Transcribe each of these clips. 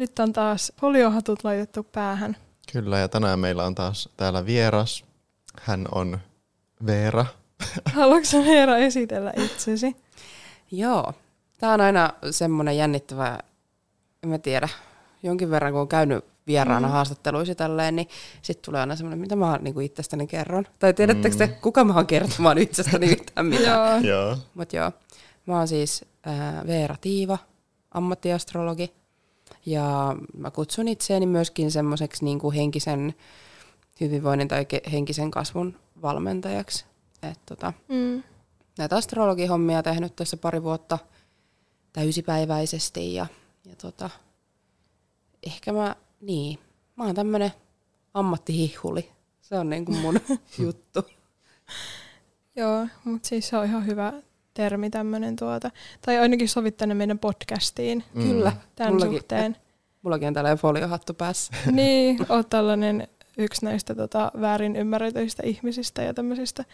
Nyt on taas foliohatut laitettu päähän. Kyllä, ja tänään meillä on taas täällä vieras. Hän on Veera. Haluatko Veera esitellä itsesi? Joo. Tämä on aina semmoinen jännittävä, en mä tiedä, jonkin verran kun on käynyt vieraana mm. haastatteluissa tälleen, niin sitten tulee aina semmoinen, mitä mä niin itsestäni kerron. Tai tiedättekö te, mm. kuka mä oon kertomaan itsestäni yhtään mitään? joo. joo. Mut joo, mä oon siis äh, Veera Tiiva, ammattiastrologi. Ja mä kutsun itseäni myöskin semmoiseksi niin kuin henkisen hyvinvoinnin tai henkisen kasvun valmentajaksi. Et tota, mm. Näitä astrologihommia tehnyt tässä pari vuotta täysipäiväisesti ja, ja tota, ehkä mä, niin, mä oon tämmönen ammattihihuli. Se on niin kuin mun juttu. Joo, mutta siis se on ihan hyvä termi tämmöinen tuota. Tai ainakin sovit tänne meidän podcastiin. Mm. Kyllä. Tämän mullakin, suhteen. Mullakin on tällainen foliohattu päässä. niin, oot tällainen yksi näistä tota, väärin ymmärretyistä ihmisistä ja tämmöisistä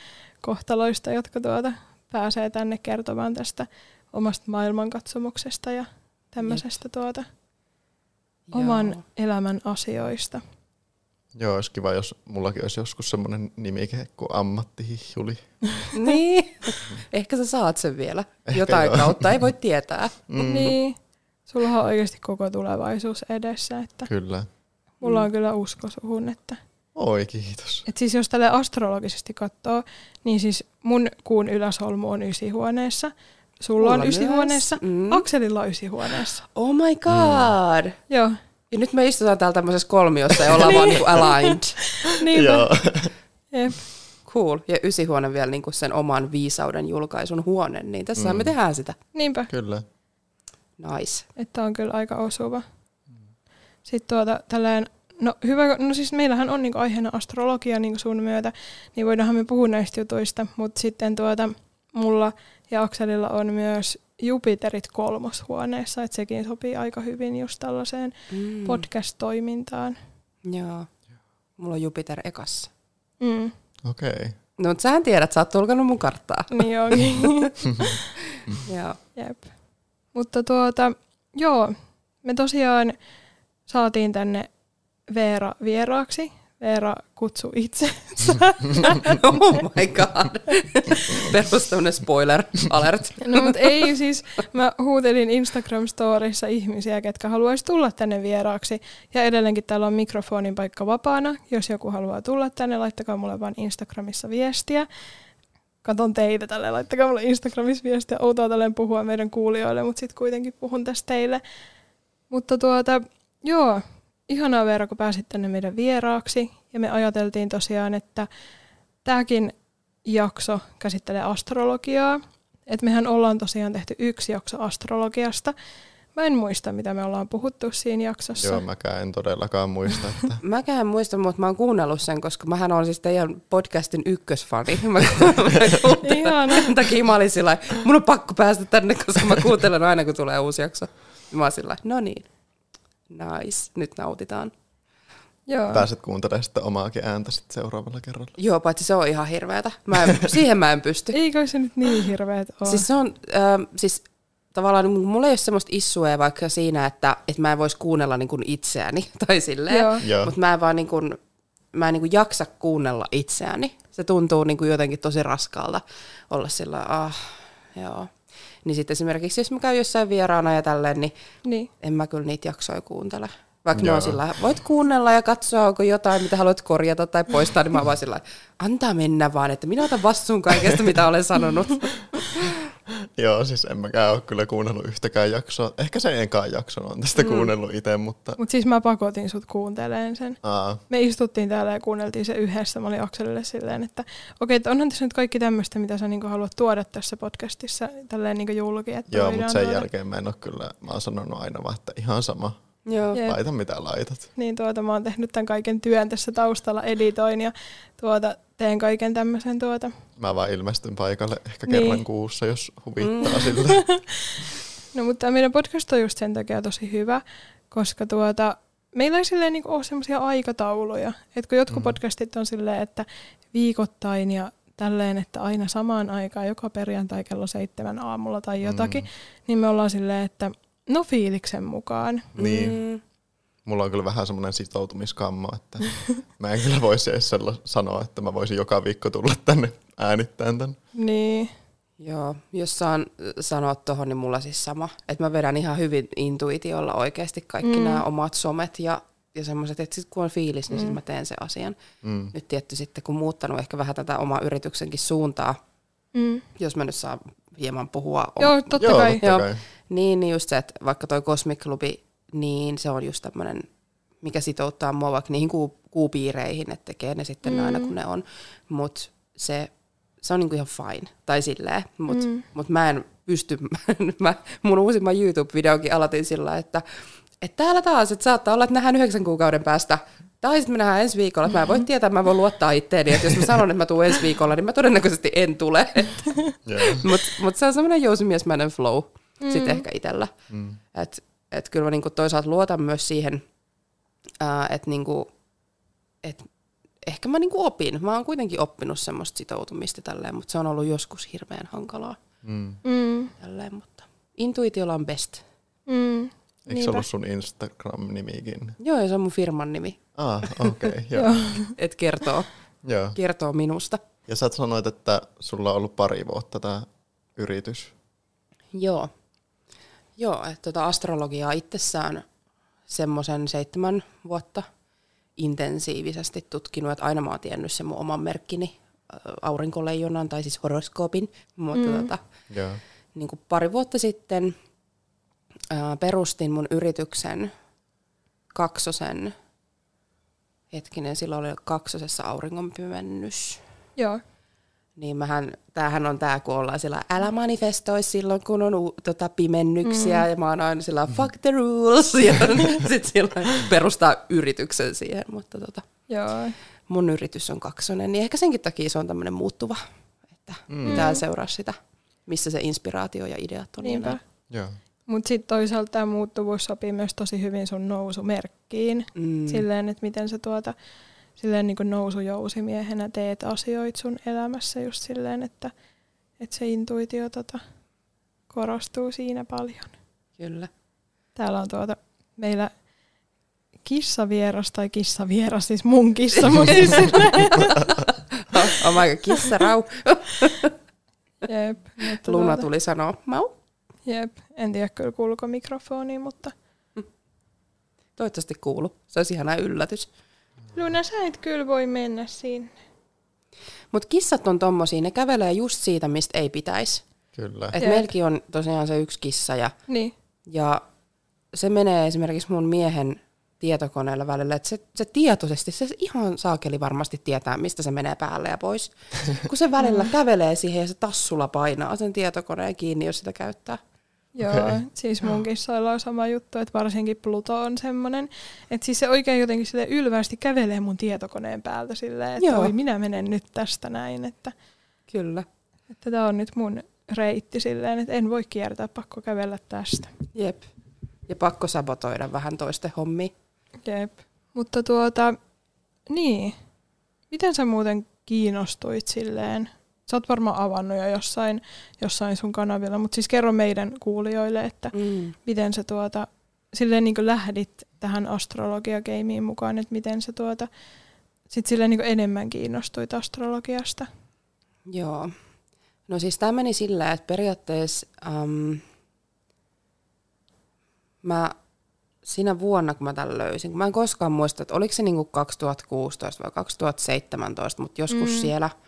kohtaloista, jotka tuota, pääsee tänne kertomaan tästä omasta maailmankatsomuksesta ja tämmöisestä tuota, oman elämän asioista. Joo, olisi kiva, jos mullakin olisi joskus semmoinen nimike kuin ammattihihjuli. niin, ehkä sä saat sen vielä ehkä jotain joo. kautta, ei voi tietää. Mm. Niin, sulla on oikeasti koko tulevaisuus edessä. Että kyllä. Mulla on kyllä usko suhun, että... Oi, kiitos. Et siis jos tälle astrologisesti katsoo, niin siis mun kuun yläsolmu on ysihuoneessa. Sulla Mulla on ysihuoneessa, mm. Akselilla on ysihuoneessa. Oh my god! Mm. Joo. Ja nyt me istutaan täällä tämmöisessä kolmiossa ja ollaan vaan niinku aligned. Niinpä. Joo. Jep. Cool. Ja ysihuone vielä niinku sen oman viisauden julkaisun huone, niin tässä mm. me tehdään sitä. Niinpä. Kyllä. Nice. Että on kyllä aika osuva. Sitten tuota, tällainen, no hyvä, no siis meillähän on niinku aiheena astrologia niinku sun myötä, niin voidaanhan me puhua näistä jutuista, mutta sitten tuota, mulla ja Akselilla on myös Jupiterit kolmoshuoneessa, että sekin sopii aika hyvin just tällaiseen mm. podcast-toimintaan. Joo. Mulla on Jupiter ekassa. Mm. Okei. Okay. No, mutta sähän tiedät, sä oot tulkanut mun karttaa. Niin onkin. joo. Jep. Mutta tuota, joo, me tosiaan saatiin tänne Veera vieraaksi Veera kutsu itse. oh my god. Perus spoiler alert. no mutta ei siis, mä huutelin Instagram-storissa ihmisiä, ketkä haluaisi tulla tänne vieraaksi. Ja edelleenkin täällä on mikrofonin paikka vapaana. Jos joku haluaa tulla tänne, laittakaa mulle vaan Instagramissa viestiä. Katon teitä tälle, laittakaa mulle Instagramissa viestiä. Outoa tälleen puhua meidän kuulijoille, mutta sitten kuitenkin puhun tästä teille. Mutta tuota, joo, ihanaa Veera, kun pääsit tänne meidän vieraaksi. Ja me ajateltiin tosiaan, että tämäkin jakso käsittelee astrologiaa. Että mehän ollaan tosiaan tehty yksi jakso astrologiasta. Mä en muista, mitä me ollaan puhuttu siinä jaksossa. Joo, mäkään en todellakaan muista. Että... mäkään en muista, mutta mä oon kuunnellut sen, koska mähän on siis teidän podcastin ykkösfani. Mä Sen takia mä olin sillä mun on pakko päästä tänne, koska mä kuuntelen aina, kun tulee uusi jakso. Mä oon sillä no niin, Nice, nyt nautitaan. Joo. Pääset kuuntelemaan sitten omaakin ääntä sitten seuraavalla kerralla. Joo, paitsi se on ihan hirveätä. Mä en, siihen mä en pysty. Eikö se nyt niin hirveät ole? Siis se on, äh, siis tavallaan mulla ei ole semmoista issuea vaikka siinä, että, että mä en voisi kuunnella niin kuin itseäni tai silleen. Mutta mä en vaan niin kuin, mä en niin kuin jaksa kuunnella itseäni. Se tuntuu niin kuin jotenkin tosi raskalta olla sillä, ah, joo. Niin sitten esimerkiksi, jos mä käyn jossain vieraana ja tälleen, niin, niin. en mä kyllä niitä jaksoja kuuntele. Vaikka Joo. ne on sillä, voit kuunnella ja katsoa, onko jotain, mitä haluat korjata tai poistaa, niin mä vaan sillä antaa mennä vaan, että minä otan vastuun kaikesta, mitä olen sanonut. Joo, siis en mäkään ole kyllä kuunnellut yhtäkään jaksoa. Ehkä sen enkaan jakson on tästä mm. kuunnellut itse, mutta... Mutta siis mä pakotin sut kuunteleen sen. Aa. Me istuttiin täällä ja kuunneltiin se yhdessä. Mä olin Akselille silleen, että okei, okay, onhan tässä nyt kaikki tämmöistä, mitä sä niinku haluat tuoda tässä podcastissa tälleen niinku julki. Että Joo, mutta sen tuoda. jälkeen mä en ole kyllä, mä oon sanonut aina vaan, että ihan sama. Joo. Laita mitä laitat. Niin tuota, mä oon tehnyt tämän kaiken työn tässä taustalla, editoin ja tuota, teen kaiken tämmöisen tuota. Mä vaan ilmestyn paikalle ehkä niin. kerran kuussa, jos huvittaa mm. sille. no mutta meidän podcast on just sen takia tosi hyvä, koska tuota, meillä ei silleen niinku ole semmoisia aikatauluja. Et kun jotkut mm. podcastit on silleen, että viikoittain ja tälleen, että aina samaan aikaan, joka perjantai kello seitsemän aamulla tai jotakin, mm. niin me ollaan silleen, että no fiiliksen mukaan. Niin. Mm. Mulla on kyllä vähän semmoinen sitoutumiskammo, että mä en kyllä voisi edes sanoa, että mä voisin joka viikko tulla tänne äänittämään tän. Niin. Joo, jos saan sanoa tuohon, niin mulla siis sama. Että mä vedän ihan hyvin intuitiolla oikeasti kaikki mm. nämä omat somet ja, ja semmoiset, että sit kun on fiilis, niin mm. sit mä teen sen asian. Mm. Nyt tietty sitten, kun muuttanut ehkä vähän tätä omaa yrityksenkin suuntaa, mm. jos mä nyt saan hieman puhua. Joo, totta Joo, kai. Totta Joo. Niin, niin just se, että vaikka toi Cosmic Clubi, niin se on just tämmöinen, mikä sitouttaa mua vaikka niihin kuu, kuupiireihin, että tekee ne sitten mm. aina kun ne on. Mutta se se on niinku ihan fine, tai silleen, mutta mm. mut mä en pysty, mä, mun uusimman YouTube-videokin aloitin sillä, että että täällä taas, että saattaa olla, että nähdään yhdeksän kuukauden päästä, tai sitten me nähdään ensi viikolla, että mä en voi tietää, että mä voin luottaa itteeni, että jos mä sanon, että mä tuun ensi viikolla, niin mä todennäköisesti en tule. yeah. Mutta mut se on semmoinen jousimiesmäinen flow mm. sitten ehkä itsellä. Mm. Että et kyllä mä niinku toisaalta luotan myös siihen, että niinku, et ehkä mä niinku opin. Mä oon kuitenkin oppinut semmoista sitoutumista tälleen, mutta se on ollut joskus hirveän hankalaa. Mm. Mm. Tälleen, mutta intuitiolla on best. Mm. Eikö Niinpä. se ollut sun Instagram-nimikin? Joo, ja se on mun firman nimi. Ah, okei. Okay, joo. Et kertoo, joo. kertoo minusta. Ja sä sanoit, että sulla on ollut pari vuotta tämä yritys. Joo. Joo, että tota astrologiaa itsessään semmoisen seitsemän vuotta – intensiivisesti tutkinut, että aina mä oon tiennyt sen mun oman merkkini, aurinkoleijonan tai siis horoskoopin, mutta mm. tota, yeah. niin kuin pari vuotta sitten ää, perustin mun yrityksen kaksosen, hetkinen, silloin oli kaksosessa auringonpimennys. Joo niin mähän, tämähän on tämä, kun ollaan sillä, älä manifestoi silloin, kun on u, tota, pimennyksiä, mm. ja mä oon aina sillä, fuck the rules, ja sitten sillä perustaa yrityksen siihen, mutta tota, Joo. mun yritys on kaksonen, niin ehkä senkin takia se on tämmöinen muuttuva, että mm. pitää seuraa sitä, missä se inspiraatio ja ideat on. Niinpä. Mutta sitten toisaalta tämä muuttuvuus sopii myös tosi hyvin sun nousumerkkiin, mm. silleen, että miten se tuota, silleen niin kuin nousujousimiehenä teet asioita sun elämässä just silleen, että, että se intuitio tota, korostuu siinä paljon. Kyllä. Täällä on tuota, meillä kissavieras tai kissavieras, siis mun kissa, mutta siis Oh my god, rau. Jep. Mutta Luna tuota, tuli sanoa mau. Jep, en tiedä kyllä kuuluuko mikrofoniin, mutta... Toivottavasti kuulu. Se olisi ihana yllätys. Luna, sä et kyllä voi mennä sinne. Mutta kissat on tommosia, ne kävelee just siitä, mistä ei pitäisi. Kyllä. Et meilläkin on tosiaan se yksi kissa ja, niin. ja se menee esimerkiksi mun miehen tietokoneella välillä, että se, se tietoisesti, se ihan saakeli varmasti tietää, mistä se menee päälle ja pois. Kun se välillä kävelee siihen ja se tassulla painaa sen tietokoneen kiinni, jos sitä käyttää. Joo, okay. siis mun kissoilla on sama juttu, että varsinkin Pluto on semmoinen, että siis se oikein jotenkin sille ylvästi kävelee mun tietokoneen päältä silleen, että Joo. oi minä menen nyt tästä näin, että Kyllä. Että tämä on nyt mun reitti silleen, että en voi kiertää, pakko kävellä tästä. Jep. Ja pakko sabotoida vähän toisten hommi. Jep. Mutta tuota, niin. Miten sä muuten kiinnostuit silleen Sä oot varmaan avannut jo jossain, jossain sun kanavilla, mutta siis kerro meidän kuulijoille, että mm. miten sä tuota, silleen niin lähdit tähän astrologiakeimiin mukaan, että miten sä tuota, sit silleen niin enemmän kiinnostuit astrologiasta. Joo. No siis tämä meni sillä, että periaatteessa um, mä siinä vuonna, kun mä tämän löysin, kun mä en koskaan muista, että oliko se niinku 2016 vai 2017, mutta joskus mm. siellä –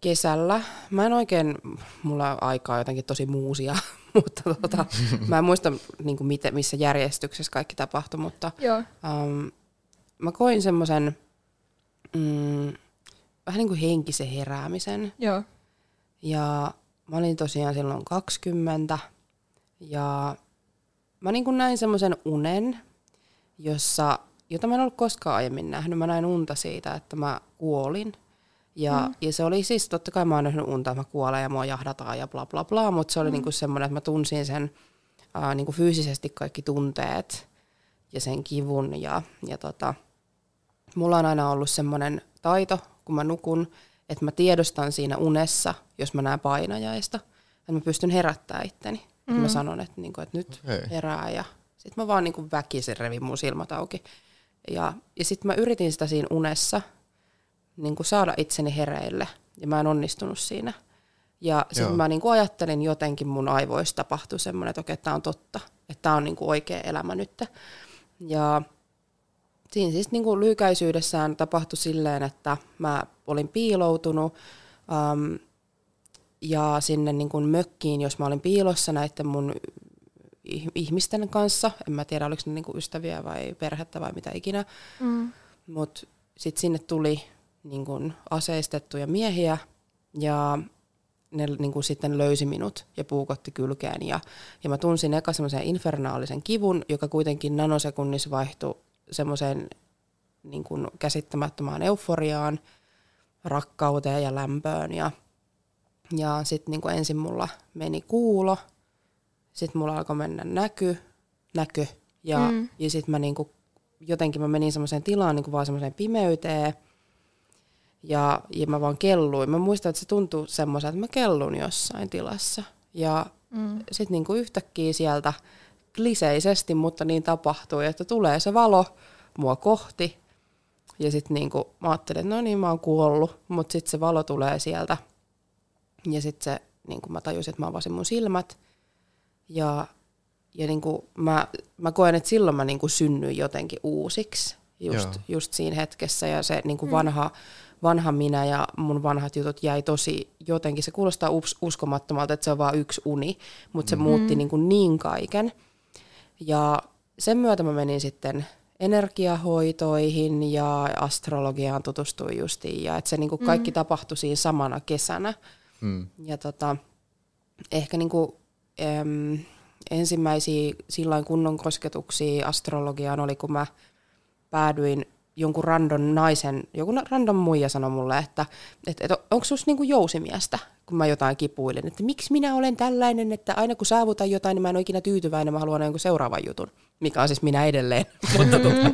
kesällä. Mä en oikein, mulla on aikaa jotenkin tosi muusia, mutta tota, mä en muista niin kuin miten, missä järjestyksessä kaikki tapahtui, mutta Joo. Um, mä koin semmoisen mm, vähän niin kuin henkisen heräämisen. Joo. Ja mä olin tosiaan silloin 20 ja mä niin kuin näin semmoisen unen, jossa, jota mä en ollut koskaan aiemmin nähnyt. Mä näin unta siitä, että mä kuolin – ja, mm. ja se oli siis, totta kai mä oon nähnyt unta, että mä kuolen ja mua jahdataan ja bla bla bla, mutta se oli mm. niinku semmoinen, että mä tunsin sen ää, niinku fyysisesti kaikki tunteet ja sen kivun. Ja, ja tota, mulla on aina ollut semmoinen taito, kun mä nukun, että mä tiedostan siinä unessa, jos mä näen painajaista, että mä pystyn herättämään itteni. Mm. Että mä sanon, että, niinku, että nyt okay. herää ja Sitten mä vaan niin kuin väkisin revin mun silmät auki. Ja, ja sitten mä yritin sitä siinä unessa niin kuin saada itseni hereille, ja mä en onnistunut siinä. Ja sitten mä niin kuin ajattelin jotenkin mun aivoista tapahtui semmoinen, että okei, tämä on totta, että tämä on niin kuin oikea elämä nyt. Ja siinä siis niin kuin lyhykäisyydessään tapahtui silleen, että mä olin piiloutunut um, ja sinne niin kuin mökkiin, jos mä olin piilossa näiden mun ihmisten kanssa, en mä tiedä oliko ne niin kuin ystäviä vai perhettä vai mitä ikinä, mm. mutta sitten sinne tuli niin kuin aseistettuja miehiä ja ne niin kuin sitten löysi minut ja puukotti kylkeen. Ja, ja mä tunsin eka semmoisen infernaalisen kivun, joka kuitenkin nanosekunnissa vaihtui semmoiseen niin kuin käsittämättömään euforiaan, rakkauteen ja lämpöön. Ja, ja sitten niin ensin mulla meni kuulo, sitten mulla alkoi mennä näky, näkö. Ja, mm. ja sitten mä niin kuin, jotenkin mä menin semmoiseen tilaan niin kuin vaan semmoiseen pimeyteen – ja, ja mä vaan kelluin. Mä muistan, että se tuntuu semmoiselta, että mä kellun jossain tilassa. Ja mm. sitten niinku yhtäkkiä sieltä kliseisesti, mutta niin tapahtui, että tulee se valo mua kohti. Ja sitten niinku, mä ajattelin, että no niin, mä oon kuollut, mutta sitten se valo tulee sieltä. Ja sitten se, niinku, mä tajusin, että mä avasin mun silmät. Ja, ja niinku, mä, mä koen, että silloin mä niinku synnyin jotenkin uusiksi just, just siinä hetkessä. Ja se niinku mm. Vanha minä ja mun vanhat jutut jäi tosi jotenkin, se kuulostaa us- uskomattomalta, että se on vain yksi uni, mutta se mm. muutti niin, kuin niin kaiken. Ja sen myötä mä menin sitten energiahoitoihin ja astrologiaan tutustuin justiin ja että se niin kuin kaikki mm. tapahtui siinä samana kesänä. Mm. Ja tota, ehkä niin kuin, äm, ensimmäisiä silloin kunnon kosketuksia astrologiaan oli, kun mä päädyin jonkun random naisen, joku random muija sanoi mulle, että, että, että onko sinusta niinku jousimiestä, kun mä jotain kipuilin, että miksi minä olen tällainen, että aina kun saavutan jotain, niin mä en ole ikinä tyytyväinen, mä haluan jonkun seuraavan jutun, mikä on siis minä edelleen, mutta tuota,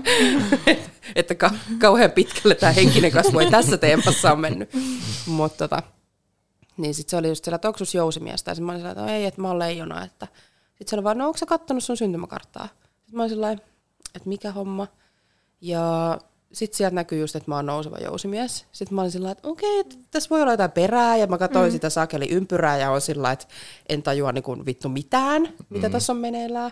että, ka- kauhean pitkälle tämä henkinen kasvu ei tässä teemassa on mennyt, mutta tota, niin sitten se oli just siellä, että onko jousimiestä, ja sitten mä olin sellainen, että no ei, että mä oon leijona, että sitten se oli vaan, no onko sä kattonut sun syntymäkarttaa? Sitten mä olin sellainen, että mikä homma, ja sitten sieltä näkyy just, että mä oon nouseva jousimies. Sitten mä olin sillä että okei, okay, tässä voi olla jotain perää, ja mä katsoin mm. sitä sakeli ympyrää, ja on sillä että en tajua niin kuin vittu mitään, mitä mm. tässä on meneillään.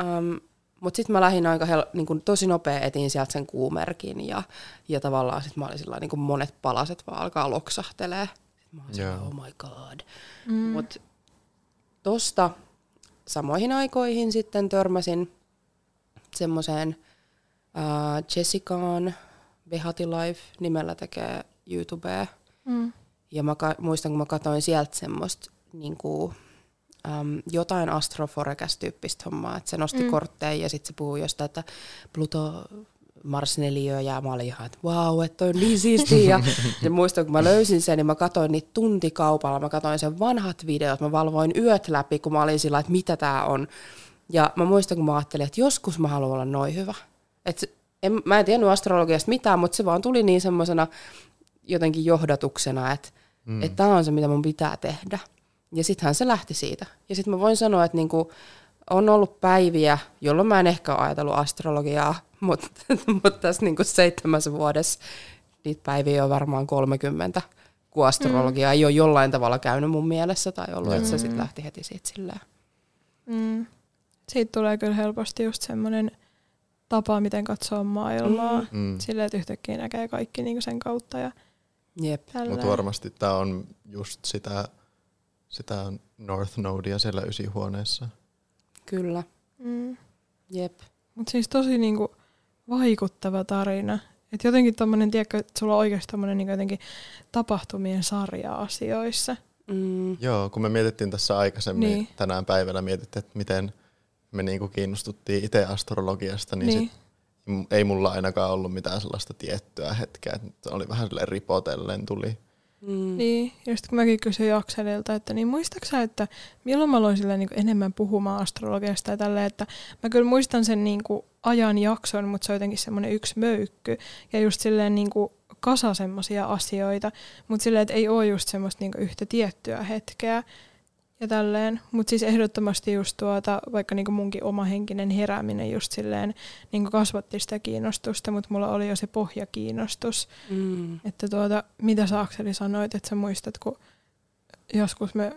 Um, mutta sitten mä lähdin aika hel- niin kuin tosi nopea etin sieltä sen kuumerkin, ja, ja tavallaan sitten mä olin sillä niin kuin monet palaset vaan alkaa loksahtelee. Sitten mä olin yeah. sillä, oh my god. Mm. Mutta tosta samoihin aikoihin sitten törmäsin semmoiseen – Uh, Jessicaan Behati Life nimellä tekee YouTubea. Mm. Ja mä ka- muistan, kun mä katsoin sieltä semmoista niinku, um, jotain astroforecast-tyyppistä hommaa, että se nosti mm. kortteja ja sitten se puhui jostain, että Pluto Mars 4 ja mä olin ihan, että vau, että on niin siistiä. Ja, ja muistan, kun mä löysin sen, niin mä katsoin niitä tuntikaupalla, mä katsoin sen vanhat videot, mä valvoin yöt läpi, kun mä olin sillä, että mitä tää on. Ja mä muistan, kun mä ajattelin, että joskus mä haluan olla noin hyvä. Et en, mä en tiennyt astrologiasta mitään, mutta se vaan tuli niin semmoisena jotenkin johdatuksena, että mm. et tämä on se, mitä mun pitää tehdä. Ja sittenhän se lähti siitä. Ja sitten mä voin sanoa, että niinku, on ollut päiviä, jolloin mä en ehkä ole ajatellut astrologiaa, mutta, mutta tässä niinku seitsemässä vuodessa niitä päiviä on varmaan 30, kun astrologia mm. ei ole jollain tavalla käynyt mun mielessä tai ollut, mm. että se sitten lähti heti siitä silleen. Mm. Siitä tulee kyllä helposti just semmoinen tapa, miten katsoa maailmaa. Mm. mm. Silleen, että yhtäkkiä näkee kaikki niin sen kautta. Ja Jep. Mutta varmasti tämä on just sitä, sitä North Nodea siellä ysihuoneessa. Kyllä. Mm. Jep. Mutta siis tosi niinku vaikuttava tarina. Että jotenkin tommonen, tiedätkö, että sulla on oikeasti tommonen niinku jotenkin tapahtumien sarja asioissa. Mm. Joo, kun me mietittiin tässä aikaisemmin niin. tänään päivänä, mietittiin, että miten me niinku kiinnostuttiin itse astrologiasta, niin, niin. Sit ei mulla ainakaan ollut mitään sellaista tiettyä hetkeä, että oli vähän silleen ripotellen tuli. Mm. Niin, ja sitten kun mäkin kysyin Akselilta, että niin muistaaksä, että milloin mä aloin silleen, niin enemmän puhumaan astrologiasta ja tälleen, että mä kyllä muistan sen niin kuin ajan jakson, mutta se on jotenkin semmoinen yksi möykky ja just silleen niin kuin kasa semmoisia asioita, mutta silleen, että ei ole just semmoista niin yhtä tiettyä hetkeä. Ja tälleen. Mutta siis ehdottomasti just tuota, vaikka niinku munkin oma henkinen herääminen just silleen niinku kasvatti sitä kiinnostusta, mutta mulla oli jo se pohjakiinnostus. Mm. Että tuota, mitä sä Akseli sanoit, että sä muistat, kun joskus me,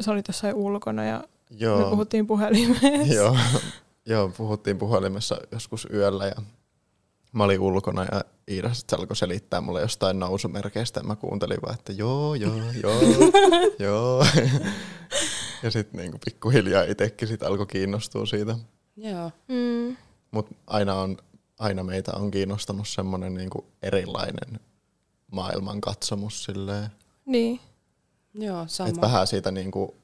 sä olit jossain ulkona ja Joo. me puhuttiin puhelimessa. Joo. Joo, puhuttiin puhelimessa joskus yöllä ja mä olin ulkona ja Iida sitten alkoi selittää mulle jostain nousumerkeistä ja mä kuuntelin vaan, että joo, joo, joo, joo. ja sitten niinku pikkuhiljaa itsekin sit alkoi kiinnostua siitä. Joo. Mm. Mutta aina, on, aina meitä on kiinnostanut semmoinen niinku erilainen maailmankatsomus silleen. Niin. Joo, sama. Et vähän siitä, niinku,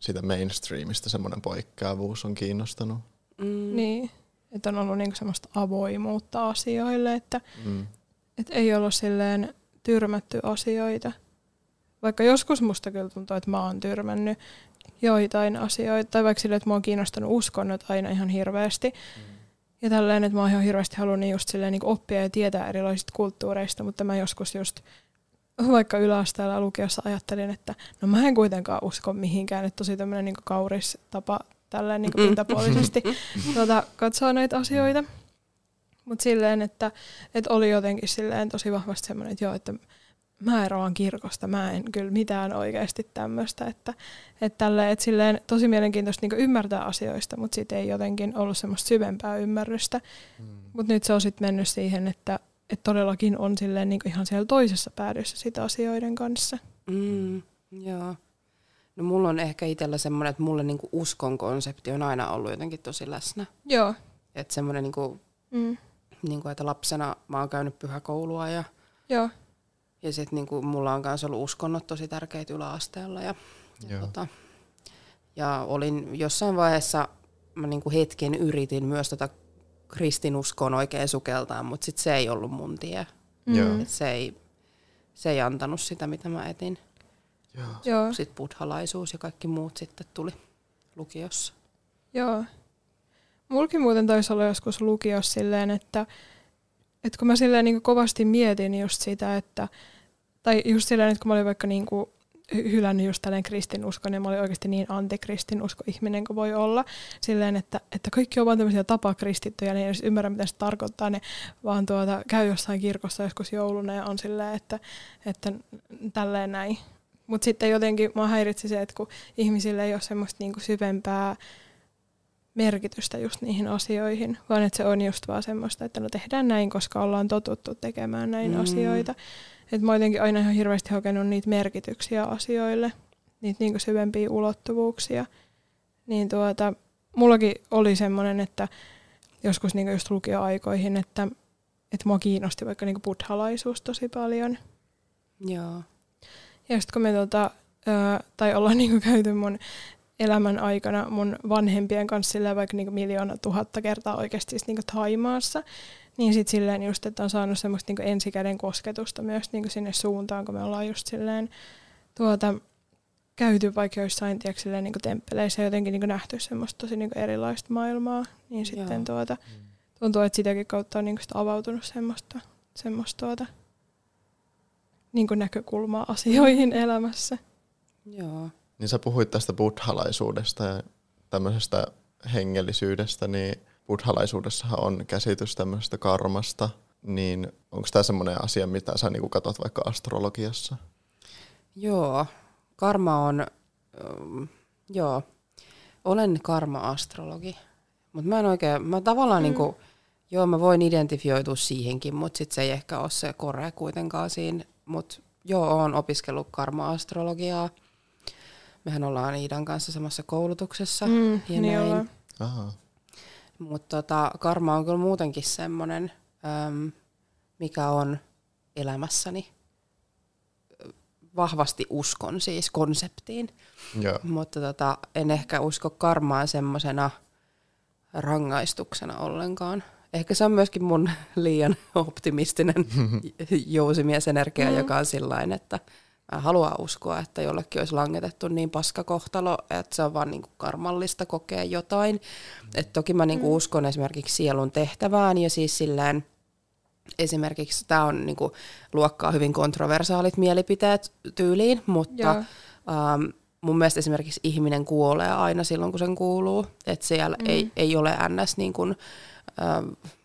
siitä mainstreamista semmoinen poikkeavuus on kiinnostanut. Mm. Niin että on ollut niinku semmoista avoimuutta asioille, että mm. et ei olla silleen tyrmätty asioita. Vaikka joskus musta kyllä tuntuu, että mä oon tyrmännyt joitain asioita, tai vaikka silleen, että mä oon kiinnostanut uskonnot aina ihan hirveästi. Mm. Ja tälleen, että mä oon ihan hirveästi halunnut just silleen niin oppia ja tietää erilaisista kulttuureista, mutta mä joskus just vaikka yläasteella lukiossa ajattelin, että no mä en kuitenkaan usko mihinkään, että tosi tämmöinen niin kauris tapa tälleen niin pintapuolisesti tuota, katsoa näitä asioita. Mutta silleen, että, että oli jotenkin silleen tosi vahvasti semmoinen, että joo, että mä eroan kirkosta, mä en kyllä mitään oikeasti tämmöistä, että, että, tälleen, että silleen tosi mielenkiintoista niin ymmärtää asioista, mutta sitten ei jotenkin ollut semmoista syvempää ymmärrystä. Mm. Mutta nyt se on sitten mennyt siihen, että, että todellakin on silleen niin ihan siellä toisessa päädyssä sitä asioiden kanssa. Mm, joo. No mulla on ehkä itsellä semmoinen, että mulle niinku uskon konsepti on aina ollut jotenkin tosi läsnä. Joo. Että semmoinen, niinku, mm. niinku, että lapsena mä oon käynyt pyhäkoulua ja, Joo. ja sitten niinku, mulla on myös ollut uskonnot tosi tärkeitä yläasteella. Ja, ja, tota, ja olin jossain vaiheessa, mä niinku hetken yritin myös tota kristinuskoon oikein sukeltaa, mutta sit se ei ollut mun tie. Mm. Et se, ei, se ei antanut sitä, mitä mä etin. Joo. Sitten buddhalaisuus ja kaikki muut sitten tuli lukiossa. Joo. Mulkin muuten taisi olla joskus lukiossa silleen, että, että kun mä silleen niin kovasti mietin just sitä, että, tai just silleen, että kun mä olin vaikka niin kuin hylännyt just tälleen kristinuskon ja mä olin oikeasti niin antikristinusko ihminen kuin voi olla. Silleen, että, että kaikki on vaan tämmöisiä tapakristittyjä, niin ei edes ymmärrä mitä se tarkoittaa. Ne vaan tuota, käy jossain kirkossa joskus jouluna ja on silleen, että, että tälleen näin. Mutta sitten jotenkin mua häiritsi se, että kun ihmisille ei ole semmoista niinku syvempää merkitystä just niihin asioihin, vaan että se on just vaan semmoista, että no tehdään näin, koska ollaan totuttu tekemään näin mm. asioita. Että mä jotenkin aina ihan hirveästi hakenut niitä merkityksiä asioille, niitä niinku syvempiä ulottuvuuksia. Niin tuota, mullakin oli semmoinen, että joskus niinku just lukioaikoihin, että, että mua kiinnosti vaikka niinku buddhalaisuus tosi paljon. Joo. Ja sitten kun me tota, ö, tai ollaan niinku käyty mun elämän aikana mun vanhempien kanssa silleen vaikka niinku miljoona tuhatta kertaa oikeasti siis niinku Taimaassa, niin sitten silleen just, että on saanut semmoista niinku ensikäden kosketusta myös niinku sinne suuntaan, kun me ollaan just silleen tuota, käyty vaikka joissain tiedätkö, silleen, niinku temppeleissä ja jotenkin niinku nähty semmoista tosi niinku erilaista maailmaa, niin sitten tuota, tuntuu, että sitäkin kautta on niinku avautunut semmoista, semmoista tuota, niin kuin näkökulmaa asioihin elämässä. Joo. Niin sä puhuit tästä buddhalaisuudesta ja tämmöisestä hengellisyydestä, niin buddhalaisuudessahan on käsitys tämmöisestä karmasta, niin onko tämä semmoinen asia, mitä sä niinku katsot vaikka astrologiassa? Joo, karma on, um, joo, olen karma-astrologi, mutta mä en oikein, mä tavallaan mm. niinku, joo mä voin identifioitua siihenkin, mutta sit se ei ehkä ole se kore kuitenkaan siinä mutta joo, olen opiskellut karma-astrologiaa. Mehän ollaan Iidan kanssa samassa koulutuksessa mm, ja niin näin. Mutta tota, karma on kyllä muutenkin semmoinen, mikä on elämässäni vahvasti uskon siis konseptiin. Yeah. Mutta tota, en ehkä usko karmaa semmoisena rangaistuksena ollenkaan ehkä se on myöskin mun liian optimistinen jousimiesenergia, mm. joka on sillain, että mä haluan uskoa, että jollekin olisi langetettu niin paska kohtalo, että se on vaan niinku karmallista kokea jotain. Et toki mä niinku mm. uskon esimerkiksi sielun tehtävään ja siis silleen, esimerkiksi tämä on niinku luokkaa hyvin kontroversaalit mielipiteet tyyliin, mutta um, mun mielestä esimerkiksi ihminen kuolee aina silloin, kun sen kuuluu. Että siellä mm. ei, ei ole ns. Niin kuin,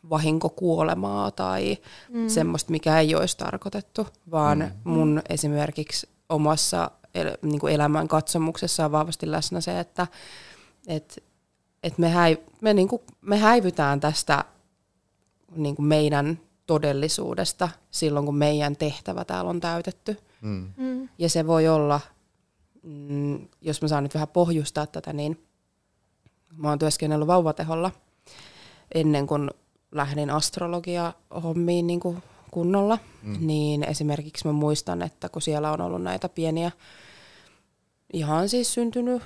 vahinkokuolemaa tai mm. semmoista, mikä ei olisi tarkoitettu, vaan mm. mun esimerkiksi omassa el, niin kuin elämän katsomuksessa on vahvasti läsnä se, että et, et me, häi, me, niin kuin, me häivytään tästä niin kuin meidän todellisuudesta silloin, kun meidän tehtävä täällä on täytetty. Mm. Mm. Ja se voi olla, mm, jos mä saan nyt vähän pohjustaa tätä, niin mä oon työskennellyt vauvateholla ennen kuin lähdin astrologia-hommiin niin kuin kunnolla, mm. niin esimerkiksi mä muistan, että kun siellä on ollut näitä pieniä, ihan siis syntynyt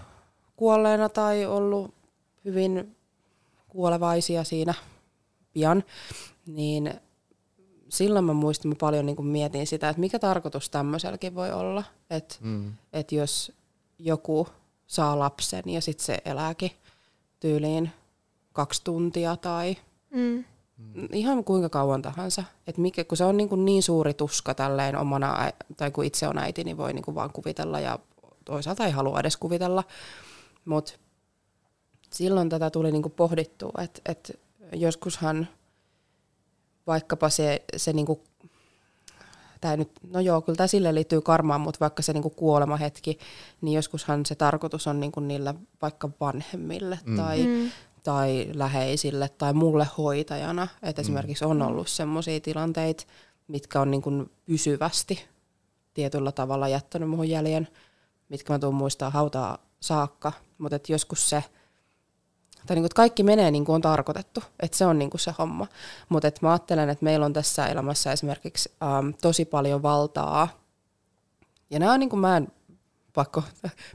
kuolleena tai ollut hyvin kuolevaisia siinä pian, niin silloin mä muistin, mä paljon niin kuin mietin sitä, että mikä tarkoitus tämmöiselläkin voi olla. Että mm. et jos joku saa lapsen ja sitten se elääkin tyyliin kaksi tuntia tai mm. ihan kuinka kauan tahansa. Et mikä, kun se on niin, kuin niin suuri tuska tälleen omana, tai kun itse on äiti, niin voi niin kuin vaan kuvitella ja toisaalta ei halua edes kuvitella. Mutta silloin tätä tuli niin kuin pohdittua, että et joskushan vaikkapa se, se niinku, tää nyt, no joo, kyllä tämä sille liittyy karmaan, mutta vaikka se niinku kuolemahetki, niin joskushan se tarkoitus on niinku niillä vaikka vanhemmille mm. tai, mm. Tai läheisille tai mulle hoitajana. Että mm. esimerkiksi on ollut sellaisia tilanteita, mitkä on niinku pysyvästi tietyllä tavalla jättänyt muuhun jäljen, mitkä mä tuun muistaa hautaa saakka, mutta joskus se – tai niin kuin, että kaikki menee niin kuin on tarkoitettu, että se on niin kuin se homma. Mutta mä ajattelen, että meillä on tässä elämässä esimerkiksi ähm, tosi paljon valtaa, ja nämä on niin kuin, mä en pakko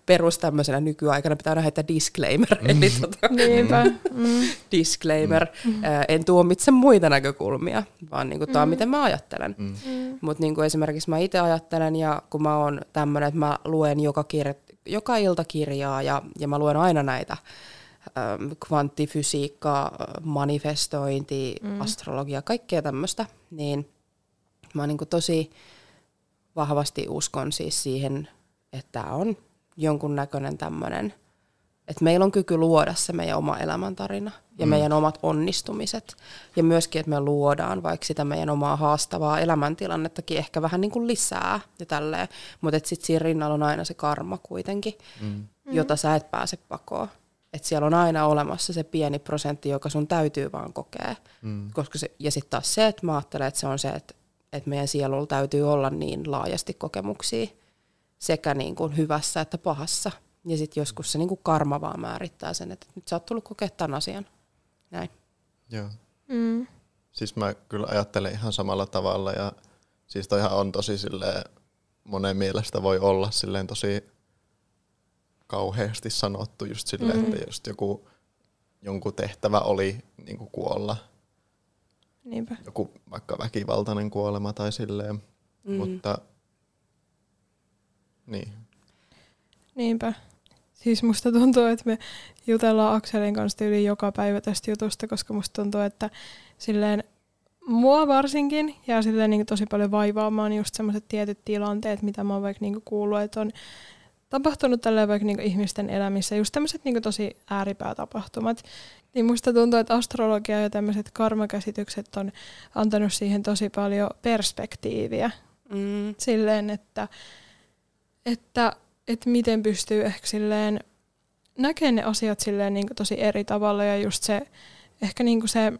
perus tämmöisenä nykyaikana, pitää aina heittää disclaimer. Mm. Eli tota, Niinpä. Mm. disclaimer. Mm. Äh, en tuomitse muita näkökulmia, vaan niin kuin, tämä on mm. miten mä ajattelen. Mm. mm. Mutta niin kuin esimerkiksi mä itse ajattelen, ja kun mä oon tämmöinen, että mä luen joka, kir- joka ilta kirjaa, ja, ja mä luen aina näitä Ähm, kvanttifysiikka, manifestointi, mm. astrologia, kaikkea tämmöistä, niin mä niin tosi vahvasti uskon siis siihen, että on jonkunnäköinen tämmöinen, että meillä on kyky luoda se meidän oma elämäntarina ja mm. meidän omat onnistumiset. Ja myöskin, että me luodaan vaikka sitä meidän omaa haastavaa elämäntilannettakin ehkä vähän niin kuin lisää ja tälleen. Mutta sitten siinä rinnalla on aina se karma kuitenkin, mm. jota sä et pääse pakoon että siellä on aina olemassa se pieni prosentti, joka sun täytyy vaan kokea. Mm. Koska se, ja sitten taas se, että mä ajattelen, että se on se, että, että meidän sielulla täytyy olla niin laajasti kokemuksia sekä niin kuin hyvässä että pahassa. Ja sitten joskus se niin kuin karma vaan määrittää sen, että nyt sä oot tullut kokea tämän asian. Näin. Joo. Mm. Siis mä kyllä ajattelen ihan samalla tavalla ja siis toihan on tosi silleen, monen mielestä voi olla silleen tosi kauheasti sanottu just silleen, mm-hmm. että just joku, jonkun tehtävä oli niin kuin kuolla. Niinpä. Joku vaikka väkivaltainen kuolema tai silleen, mm-hmm. mutta niin. Niinpä. Siis musta tuntuu, että me jutellaan Akselin kanssa yli joka päivä tästä jutusta, koska musta tuntuu, että silleen mua varsinkin jää silleen niin tosi paljon vaivaamaan just semmoiset tietyt tilanteet, mitä mä oon vaikka niin kuullut, että on tapahtunut tällä vaikka niinku ihmisten elämissä, just tämmöiset niinku tosi ääripäätapahtumat. Niin musta tuntuu, että astrologia ja tämmöiset karmakäsitykset on antanut siihen tosi paljon perspektiiviä. Mm. Silleen, että, että, että miten pystyy ehkä silleen näkemään ne asiat silleen niinku tosi eri tavalla ja just se, ehkä niinku se,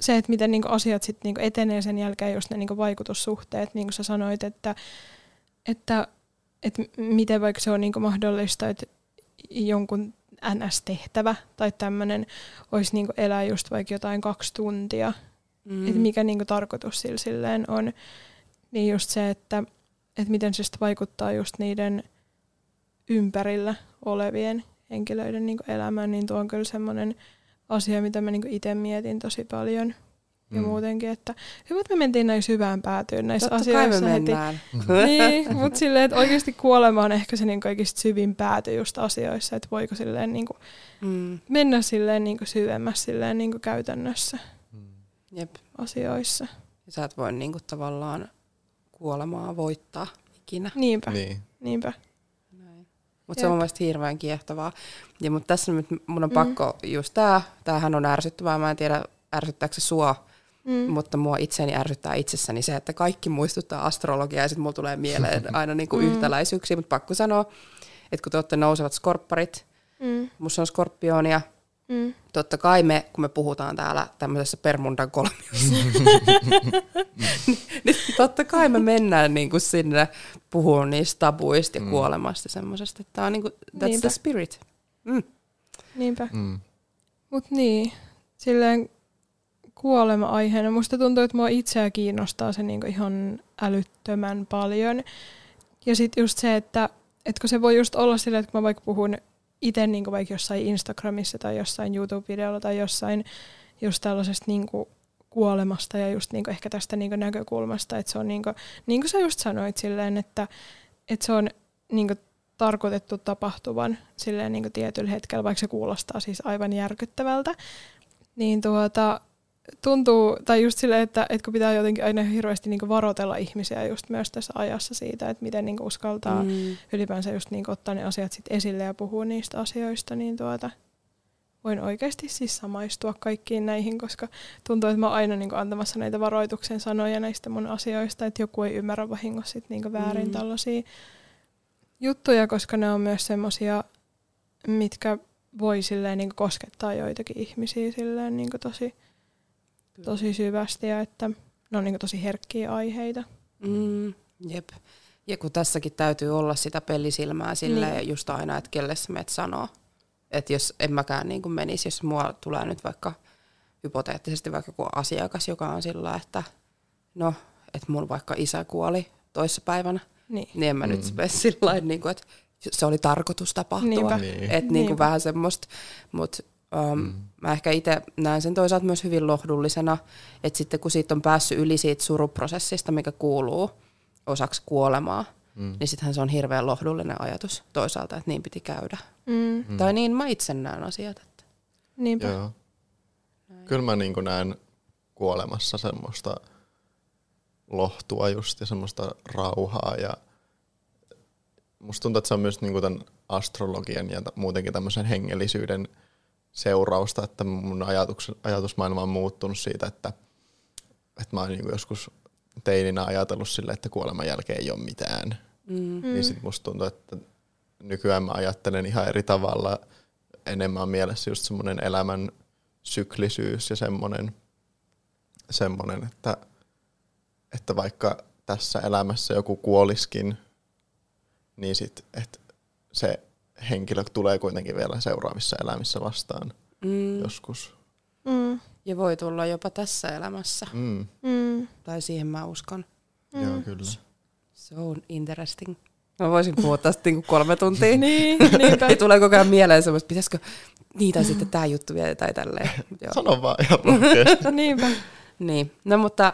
se, että miten niinku asiat sitten niinku etenee sen jälkeen, just ne niinku vaikutussuhteet, niin kuin sä sanoit, että, että että miten vaikka se on niinku mahdollista, että jonkun NS-tehtävä tai tämmöinen olisi niinku elää just vaikka jotain kaksi tuntia. Mm. Että mikä niinku tarkoitus sillä silleen on. Niin just se, että, että miten se vaikuttaa just niiden ympärillä olevien henkilöiden niinku elämään, niin tuo on kyllä semmoinen asia, mitä mä niinku itse mietin tosi paljon – ja mm. muutenkin, että hyvä, että me mentiin näin syvään päätyyn näissä Totta asioissa kai me mennään. niin, mutta silleen, että oikeasti kuolema on ehkä se niin kaikista syvin pääty just asioissa, että voiko silleen niin kuin mm. mennä silleen niin kuin syvemmässä silleen niin kuin käytännössä mm. Jep. asioissa. Ja sä et voi niin kuin tavallaan kuolemaa voittaa ikinä. Niinpä, niin. niinpä. Mutta se on mun mielestä hirveän kiehtovaa. Ja, mutta tässä nyt mun on mm. pakko just tää, tämähän on ärsyttävää, mä en tiedä ärsyttääkö se sua, mm. mutta mua itseäni ärsyttää itsessäni se, että kaikki muistuttaa astrologiaa ja sitten mulla tulee mieleen aina niinku mm. yhtäläisyyksiä, mutta pakko sanoa, että kun te olette nousevat skorpparit, mm. musta on skorpionia, Mm. Totta kai me, kun me puhutaan täällä tämmöisessä Permundan kolmiossa, niin, niin totta kai me mennään niin kuin sinne puhumaan niistä tabuista ja mm. kuolemasta semmoisesta. Tämä on niin kuin, that's Niinpä. the spirit. Mm. Niinpä. Mm. Mut niin, silleen kuolema-aiheena. Musta tuntuu, että mua itseä kiinnostaa se niinku ihan älyttömän paljon. Ja sitten just se, että, että kun se voi just olla silleen, että kun mä vaikka puhun itse niin vaikka jossain Instagramissa tai jossain YouTube-videolla tai jossain just tällaisesta niin kuin kuolemasta ja just niin kuin ehkä tästä niin kuin näkökulmasta, että se on niin kuin, niin kuin sä just sanoit silleen, että, että se on niin kuin tarkoitettu tapahtuvan silleen niin kuin tietyllä hetkellä, vaikka se kuulostaa siis aivan järkyttävältä, niin tuota, tuntuu, tai just silleen, että, että kun pitää jotenkin aina hirveästi niin varoitella ihmisiä just myös tässä ajassa siitä, että miten niin uskaltaa mm. ylipäänsä just niin ottaa ne asiat sit esille ja puhua niistä asioista, niin tuota, voin oikeasti siis samaistua kaikkiin näihin, koska tuntuu, että mä oon aina niin antamassa näitä varoituksen sanoja näistä mun asioista, että joku ei ymmärrä vahingossa sit niin väärin mm. tällaisia juttuja, koska ne on myös semmoisia, mitkä voi silleen niin koskettaa joitakin ihmisiä silleen niin tosi tosi syvästi ja että ne on niin tosi herkkiä aiheita. Mm, jep. Ja kun tässäkin täytyy olla sitä pelisilmää sille niin. just aina, että kelle sä menet sanoo. Että jos en mäkään niin menisi, jos mua tulee nyt vaikka hypoteettisesti vaikka joku asiakas, joka on sillä, että no, että mun vaikka isä kuoli toissapäivänä, niin, niin en mä mm. nyt sillä niin kuin, että se oli tarkoitus tapahtua. Niin. Että niin kuin vähän semmoista, mutta Um, mm. Mä ehkä itse näen sen toisaalta myös hyvin lohdullisena, että sitten kun siitä on päässyt yli siitä suruprosessista, mikä kuuluu osaksi kuolemaa, mm. niin sittenhän se on hirveän lohdullinen ajatus toisaalta, että niin piti käydä. Mm. Mm. Tai niin mä itse näen asiat. Että. Niinpä. Joo. Kyllä mä niin näen kuolemassa semmoista lohtua just ja semmoista rauhaa ja musta tuntuu, että se on myös niin tämän astrologian ja muutenkin tämmöisen hengellisyyden – seurausta, että mun ajatus, ajatusmaailma on muuttunut siitä, että, että mä oon niin joskus teininä ajatellut sille, että kuoleman jälkeen ei ole mitään. Mm. Niin sit musta tuntuu, että nykyään mä ajattelen ihan eri tavalla. Enemmän on mielessä just semmoinen elämän syklisyys ja semmoinen, semmoinen että, että vaikka tässä elämässä joku kuoliskin, niin sit, että se henkilö tulee kuitenkin vielä seuraavissa elämissä vastaan mm. joskus. Mm. Ja voi tulla jopa tässä elämässä. Mm. Mm. Tai siihen mä uskon. Mm. Joo, kyllä. So interesting. Mä voisin puhua tästä niinku kolme tuntia. niin, niinpä. Ei tule koko ajan mieleen semmoista, pitäisikö niitä sitten tämä juttu vielä tai tälleen. Joo. Sano vaan ihan niinpä. Niin, no mutta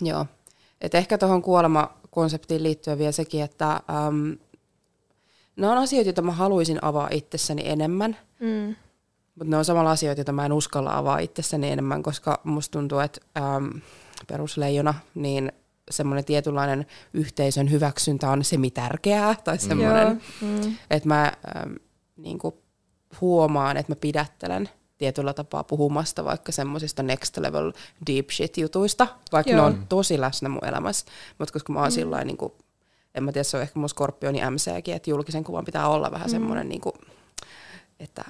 joo. Et ehkä tuohon kuolema-konseptiin liittyen vielä sekin, että um, ne on asioita, joita mä haluaisin avaa itsessäni enemmän. Mm. Mutta ne on samalla asioita, joita mä en uskalla avaa itsessäni enemmän, koska musta tuntuu, että ähm, perusleijona, niin semmoinen tietynlainen yhteisön hyväksyntä on semi tärkeää, tai semmoinen, mm. että mä ähm, niinku huomaan, että mä pidättelen tietyllä tapaa puhumasta vaikka semmoisista next level deep shit jutuista, vaikka Joo. ne on tosi läsnä mun elämässä, mutta koska mä oon mm. sillä niin en mä tiedä, se on ehkä mun skorpioni MCkin, että julkisen kuvan pitää olla vähän mm. semmoinen, niin kuin, että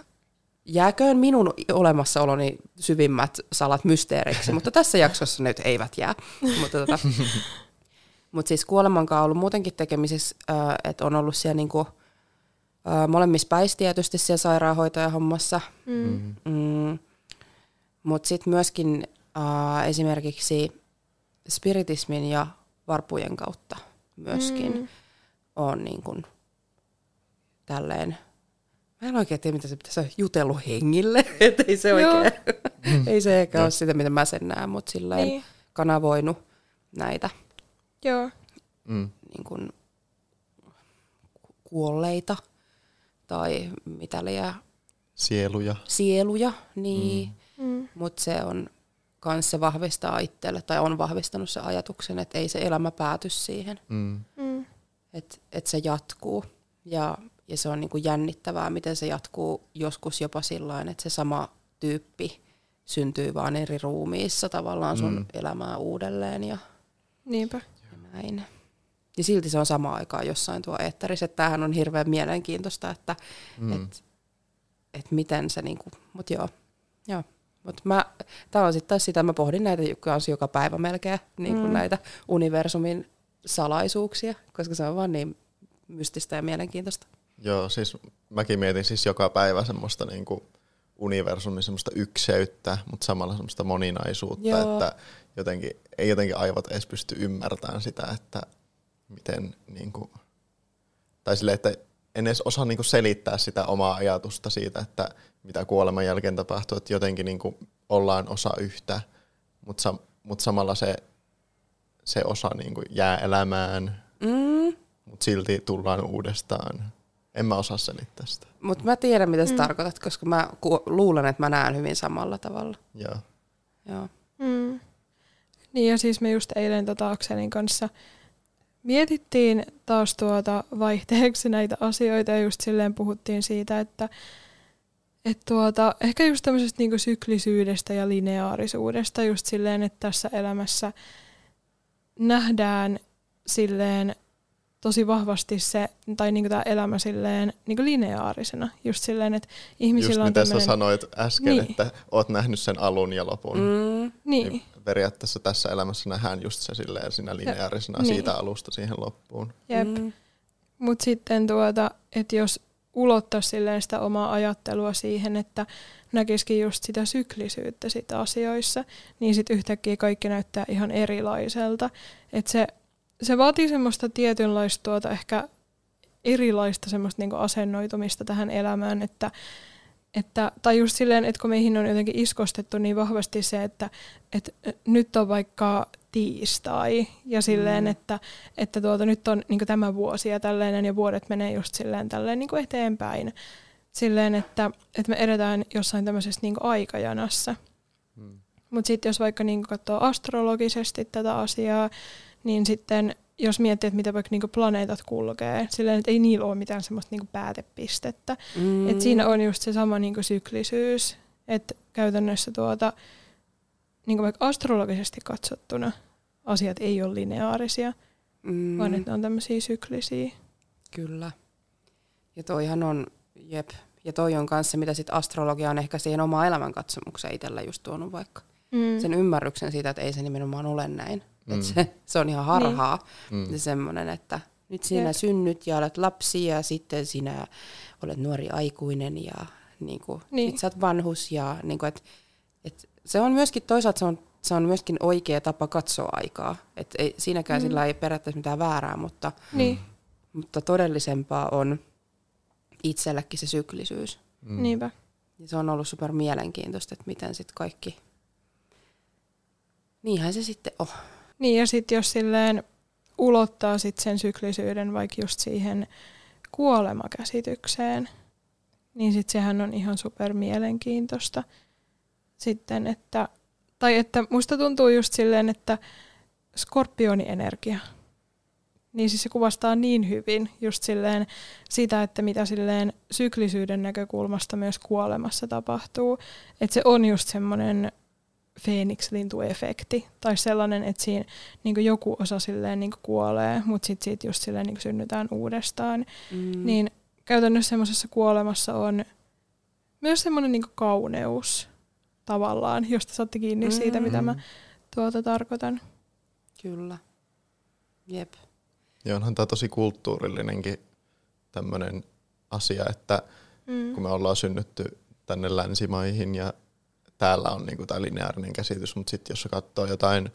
jääköön minun olemassaoloni syvimmät salat mysteeriksi, mutta tässä jaksossa nyt eivät jää. mutta tota, mut siis kuolemankaan on ollut muutenkin tekemisissä, että on ollut siellä niinku, molemmissa päissä tietysti siellä sairaanhoitajahommassa, mm. mm, mutta sitten myöskin äh, esimerkiksi spiritismin ja varpujen kautta myöskin mm. on niin kuin tälleen, mä en oikein tiedä, mitä se pitäisi jutellut hengille, että ei se oikein, ei se ehkä ole sitä, mitä mä sen näen, mutta silleen niin. kanavoinut näitä Joo. Mm. Niin kuin kuolleita tai mitä liian Sieluja. Sieluja, niin. Mm. mm. Mutta se on kanssa se vahvistaa itselle, tai on vahvistanut se ajatuksen, että ei se elämä pääty siihen. Mm. Mm. Että et se jatkuu. Ja ja se on niin kuin jännittävää, miten se jatkuu joskus jopa sillä että se sama tyyppi syntyy vaan eri ruumiissa tavallaan sun mm. elämää uudelleen ja, Niinpä. ja näin. Ja silti se on sama aikaan jossain tuo eetterissä. Tämähän on hirveän mielenkiintoista, että mm. et, et miten se niinku, mut joo, joo. Mut mä, tää on sitten taas sitä, mä pohdin näitä kanssa joka päivä melkein, niin mm. näitä universumin salaisuuksia, koska se on vaan niin mystistä ja mielenkiintoista. Joo, siis mäkin mietin siis joka päivä semmoista niinku universumin semmoista ykseyttä, mutta samalla semmoista moninaisuutta, Joo. että jotenkin, ei jotenkin aivot edes pysty ymmärtämään sitä, että miten niinku, tai sille, että en edes osaa niinku selittää sitä omaa ajatusta siitä, että mitä kuoleman jälkeen tapahtuu, että jotenkin niinku ollaan osa yhtä, mutta sa, mut samalla se, se osa niinku jää elämään, mm. mutta silti tullaan uudestaan. En mä osaa selittää sitä. Mutta mä tiedän, mitä sä mm. tarkoitat, koska mä ku- luulen, että mä näen hyvin samalla tavalla. Joo. Joo. Mm. Niin ja siis me just eilen tota Akselin kanssa mietittiin taas tuota vaihteeksi näitä asioita ja just silleen puhuttiin siitä, että et tuota, ehkä just tämmöisestä niinku syklisyydestä ja lineaarisuudesta just silleen, että tässä elämässä nähdään silleen tosi vahvasti se, tai niinku tämä elämä silleen niinku lineaarisena. Just silleen, että ihmisillä just on mitä tämmönen... sä sanoit äsken, niin. että oot nähnyt sen alun ja lopun. Mm. Niin. niin. Periaatteessa tässä elämässä nähdään just se silleen siinä lineaarisena ja, siitä niin. alusta siihen loppuun. Jep. Mm. Mutta sitten tuota, että jos ulottaisi silleen sitä omaa ajattelua siihen, että näkisikin just sitä syklisyyttä sitä asioissa, niin sitten yhtäkkiä kaikki näyttää ihan erilaiselta. Että se se vaatii semmoista tietynlaista tuota ehkä erilaista semmoista niinku asennoitumista tähän elämään, että, että, tai just silleen, että kun meihin on jotenkin iskostettu niin vahvasti se, että, että nyt on vaikka tiistai ja silleen, mm. että, että tuota, nyt on niin tämä vuosi ja tällainen ja vuodet menee just silleen tälleen niin eteenpäin. Silleen, että, että me edetään jossain tämmöisessä niin aikajanassa. Mm. Mutta sitten jos vaikka niin katsoo astrologisesti tätä asiaa, niin sitten jos miettii, että mitä vaikka niinku planeetat kulkee, silleen, että ei niillä ole mitään semmoista niinku päätepistettä. Mm. Et siinä on just se sama niinku syklisyys, että käytännössä tuota, niinku vaikka astrologisesti katsottuna asiat ei ole lineaarisia, mm. vaan että ne on tämmöisiä syklisiä. Kyllä. Ja toihan on, jep, ja toi on kanssa, mitä sit astrologia on ehkä siihen omaan elämänkatsomukseen itsellä just tuonut vaikka. Mm. Sen ymmärryksen siitä, että ei se nimenomaan ole näin. Mm. Et se, se on ihan harhaa. Niin. Mm. semmoinen, että nyt sinä Jep. synnyt ja olet lapsi ja sitten sinä olet nuori aikuinen ja niin kuin, niin. nyt sä oot vanhus. Ja, niin kuin, et, et se on myöskin toisaalta se on, se on myöskin oikea tapa katsoa aikaa. Et ei, siinäkään mm. sillä ei periaatteessa mitään väärää, mutta, niin. mutta todellisempaa on itselläkin se syklisyys. Mm. Niinpä. Ja se on ollut super mielenkiintoista, että miten sitten kaikki... Niinhän se sitten on. Niin ja sitten jos silleen ulottaa sit sen syklisyyden vaikka just siihen kuolemakäsitykseen, niin sitten sehän on ihan super mielenkiintoista sitten, että, tai että musta tuntuu just silleen, että skorpionienergia, niin siis se kuvastaa niin hyvin just silleen sitä, että mitä silleen syklisyyden näkökulmasta myös kuolemassa tapahtuu. Että se on just semmoinen Phoenix-lintuefekti tai sellainen, että siinä niin joku osa silleen niin kuolee, mutta sitten siitä just silleen niin synnytään uudestaan. Mm. Niin käytännössä semmoisessa kuolemassa on myös semmoinen niin kauneus tavallaan, josta saatte kiinni mm. siitä, mitä mä tuota tarkoitan. Kyllä. Jep. Ja onhan tämä tosi kulttuurillinenkin tämmöinen asia, että mm. kun me ollaan synnytty tänne länsimaihin ja täällä on niinku tämä lineaarinen käsitys, mutta sitten jos katsoo jotain,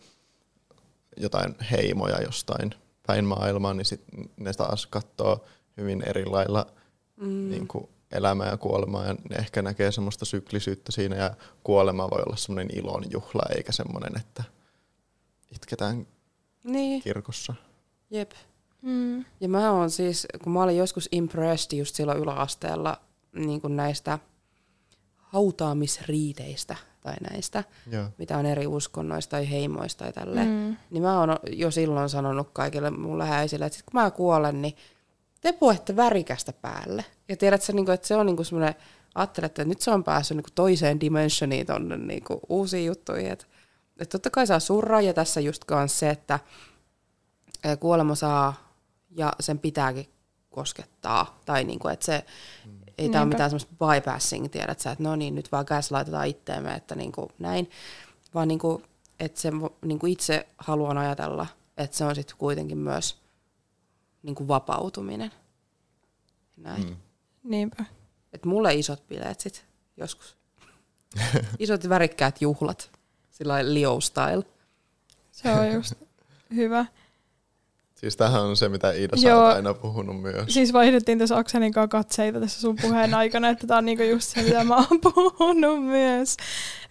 jotain heimoja jostain päin maailmaa, niin sit ne taas katsoo hyvin eri lailla mm. niinku elämää ja kuolemaa ja ne ehkä näkee semmoista syklisyyttä siinä ja kuolema voi olla semmoinen ilon juhla eikä semmoinen, että itketään niin. kirkossa. Jep. Mm. Ja mä oon siis, kun mä olin joskus impressed just silloin yläasteella niin kuin näistä hautaamisriiteistä tai näistä, Joo. mitä on eri uskonnoista tai heimoista tai tälle, mm. niin mä oon jo silloin sanonut kaikille mun läheisille, että sit kun mä kuolen, niin te puhutte värikästä päälle. Ja tiedät sä, niinku, että se on niinku semmoinen, ajattelet, että nyt se on päässyt niinku toiseen dimensioniin tonne niinku uusiin juttuihin. Että et totta kai saa surraa ja tässä just kans se, että kuolema saa ja sen pitääkin koskettaa. Tai niinku, että se ei tämä ole mitään semmoista bypassing, tiedät sä, että no niin, nyt vaan käs laitetaan itteemme, että niinku näin. Vaan niinku, että se niinku itse haluan ajatella, että se on sitten kuitenkin myös niinku vapautuminen. Näin. Mm. Niinpä. Et mulle isot bileet sit joskus. isot värikkäät juhlat, sillä Leo style. Se on just hyvä. Siis tähän on se, mitä Iida Joo. on aina puhunut myös. Siis vaihdettiin tässä Akselin kanssa katseita tässä sun puheen aikana, että tämä on niinku just se, mitä mä oon puhunut myös.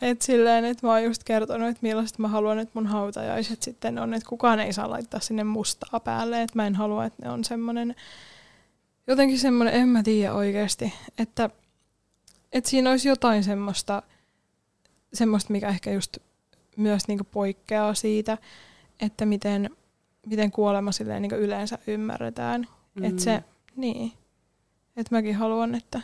Että silleen, että mä oon just kertonut, että millaista mä haluan, että mun hautajaiset sitten on, että kukaan ei saa laittaa sinne mustaa päälle. Että mä en halua, että ne on semmoinen, jotenkin semmoinen, en mä tiedä oikeasti, että, että siinä olisi jotain semmoista, semmoista, mikä ehkä just myös niinku poikkeaa siitä, että miten miten kuolema silleen niin yleensä ymmärretään. Mm. Että se, niin. Että mäkin haluan, että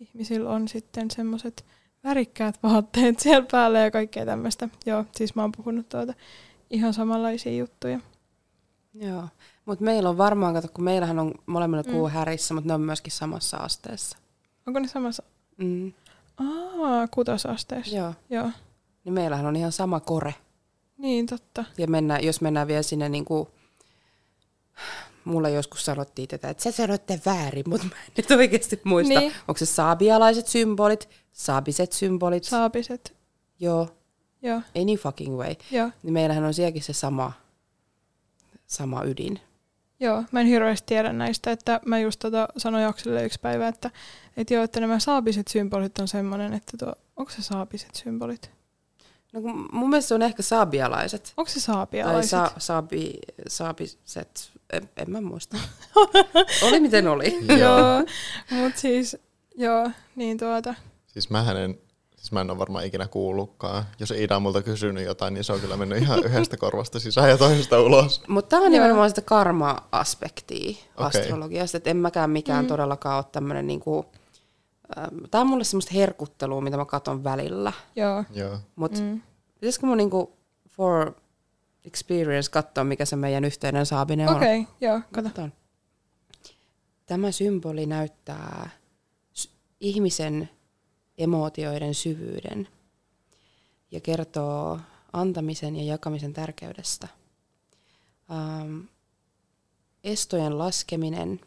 ihmisillä on sitten semmoiset värikkäät vaatteet siellä päällä ja kaikkea tämmöistä. Joo, siis mä oon puhunut tuota ihan samanlaisia juttuja. Joo, mutta meillä on varmaan, kato, kun meillähän on molemmilla mm. härissä, mutta ne on myöskin samassa asteessa. Onko ne samassa? Mm. Aa, kutosasteessa. Joo. Joo. Niin meillähän on ihan sama kore. Niin, totta. Ja mennä, jos mennään vielä sinne niin kuin, mulle joskus sanottiin tätä, että sä sanoitte väärin, mutta mä en nyt oikeasti muista. Niin. Onko se saabialaiset symbolit, saabiset symbolit? Saabiset. Joo. Joo. Any fucking way. Joo. Niin meillähän on sielläkin se sama, sama ydin. Joo, mä en hirveästi tiedä näistä, että mä just tota sanoin Jakselle yksi päivä, että, että joo, että nämä saabiset symbolit on semmoinen, että tuo, onko se saabiset symbolit? No mun mielestä se on ehkä saabialaiset. Onko se saabialaiset? Tai sa, saabi, saabiset, en, en mä muista. oli miten oli. joo, mutta siis, joo, niin tuota. Siis mä en, siis mä en ole varmaan ikinä kuullutkaan. Jos Ida on multa kysynyt jotain, niin se on kyllä mennyt ihan yhdestä korvasta sisään ja toisesta ulos. Mutta tämä on nimenomaan sitä karma-aspektia okay. astrologiasta, että en mäkään mikään mm. todellakaan ole tämmöinen niinku, Tämä on mulle semmoista herkuttelua, mitä mä katon välillä. Joo. Joo. Mut mm. pitäisikö mun niinku for experience katsoa, mikä se meidän yhteinen saabinen on? Okei, okay, joo, kato. Tämä symboli näyttää ihmisen emootioiden syvyyden ja kertoo antamisen ja jakamisen tärkeydestä. Ähm, estojen laskeminen,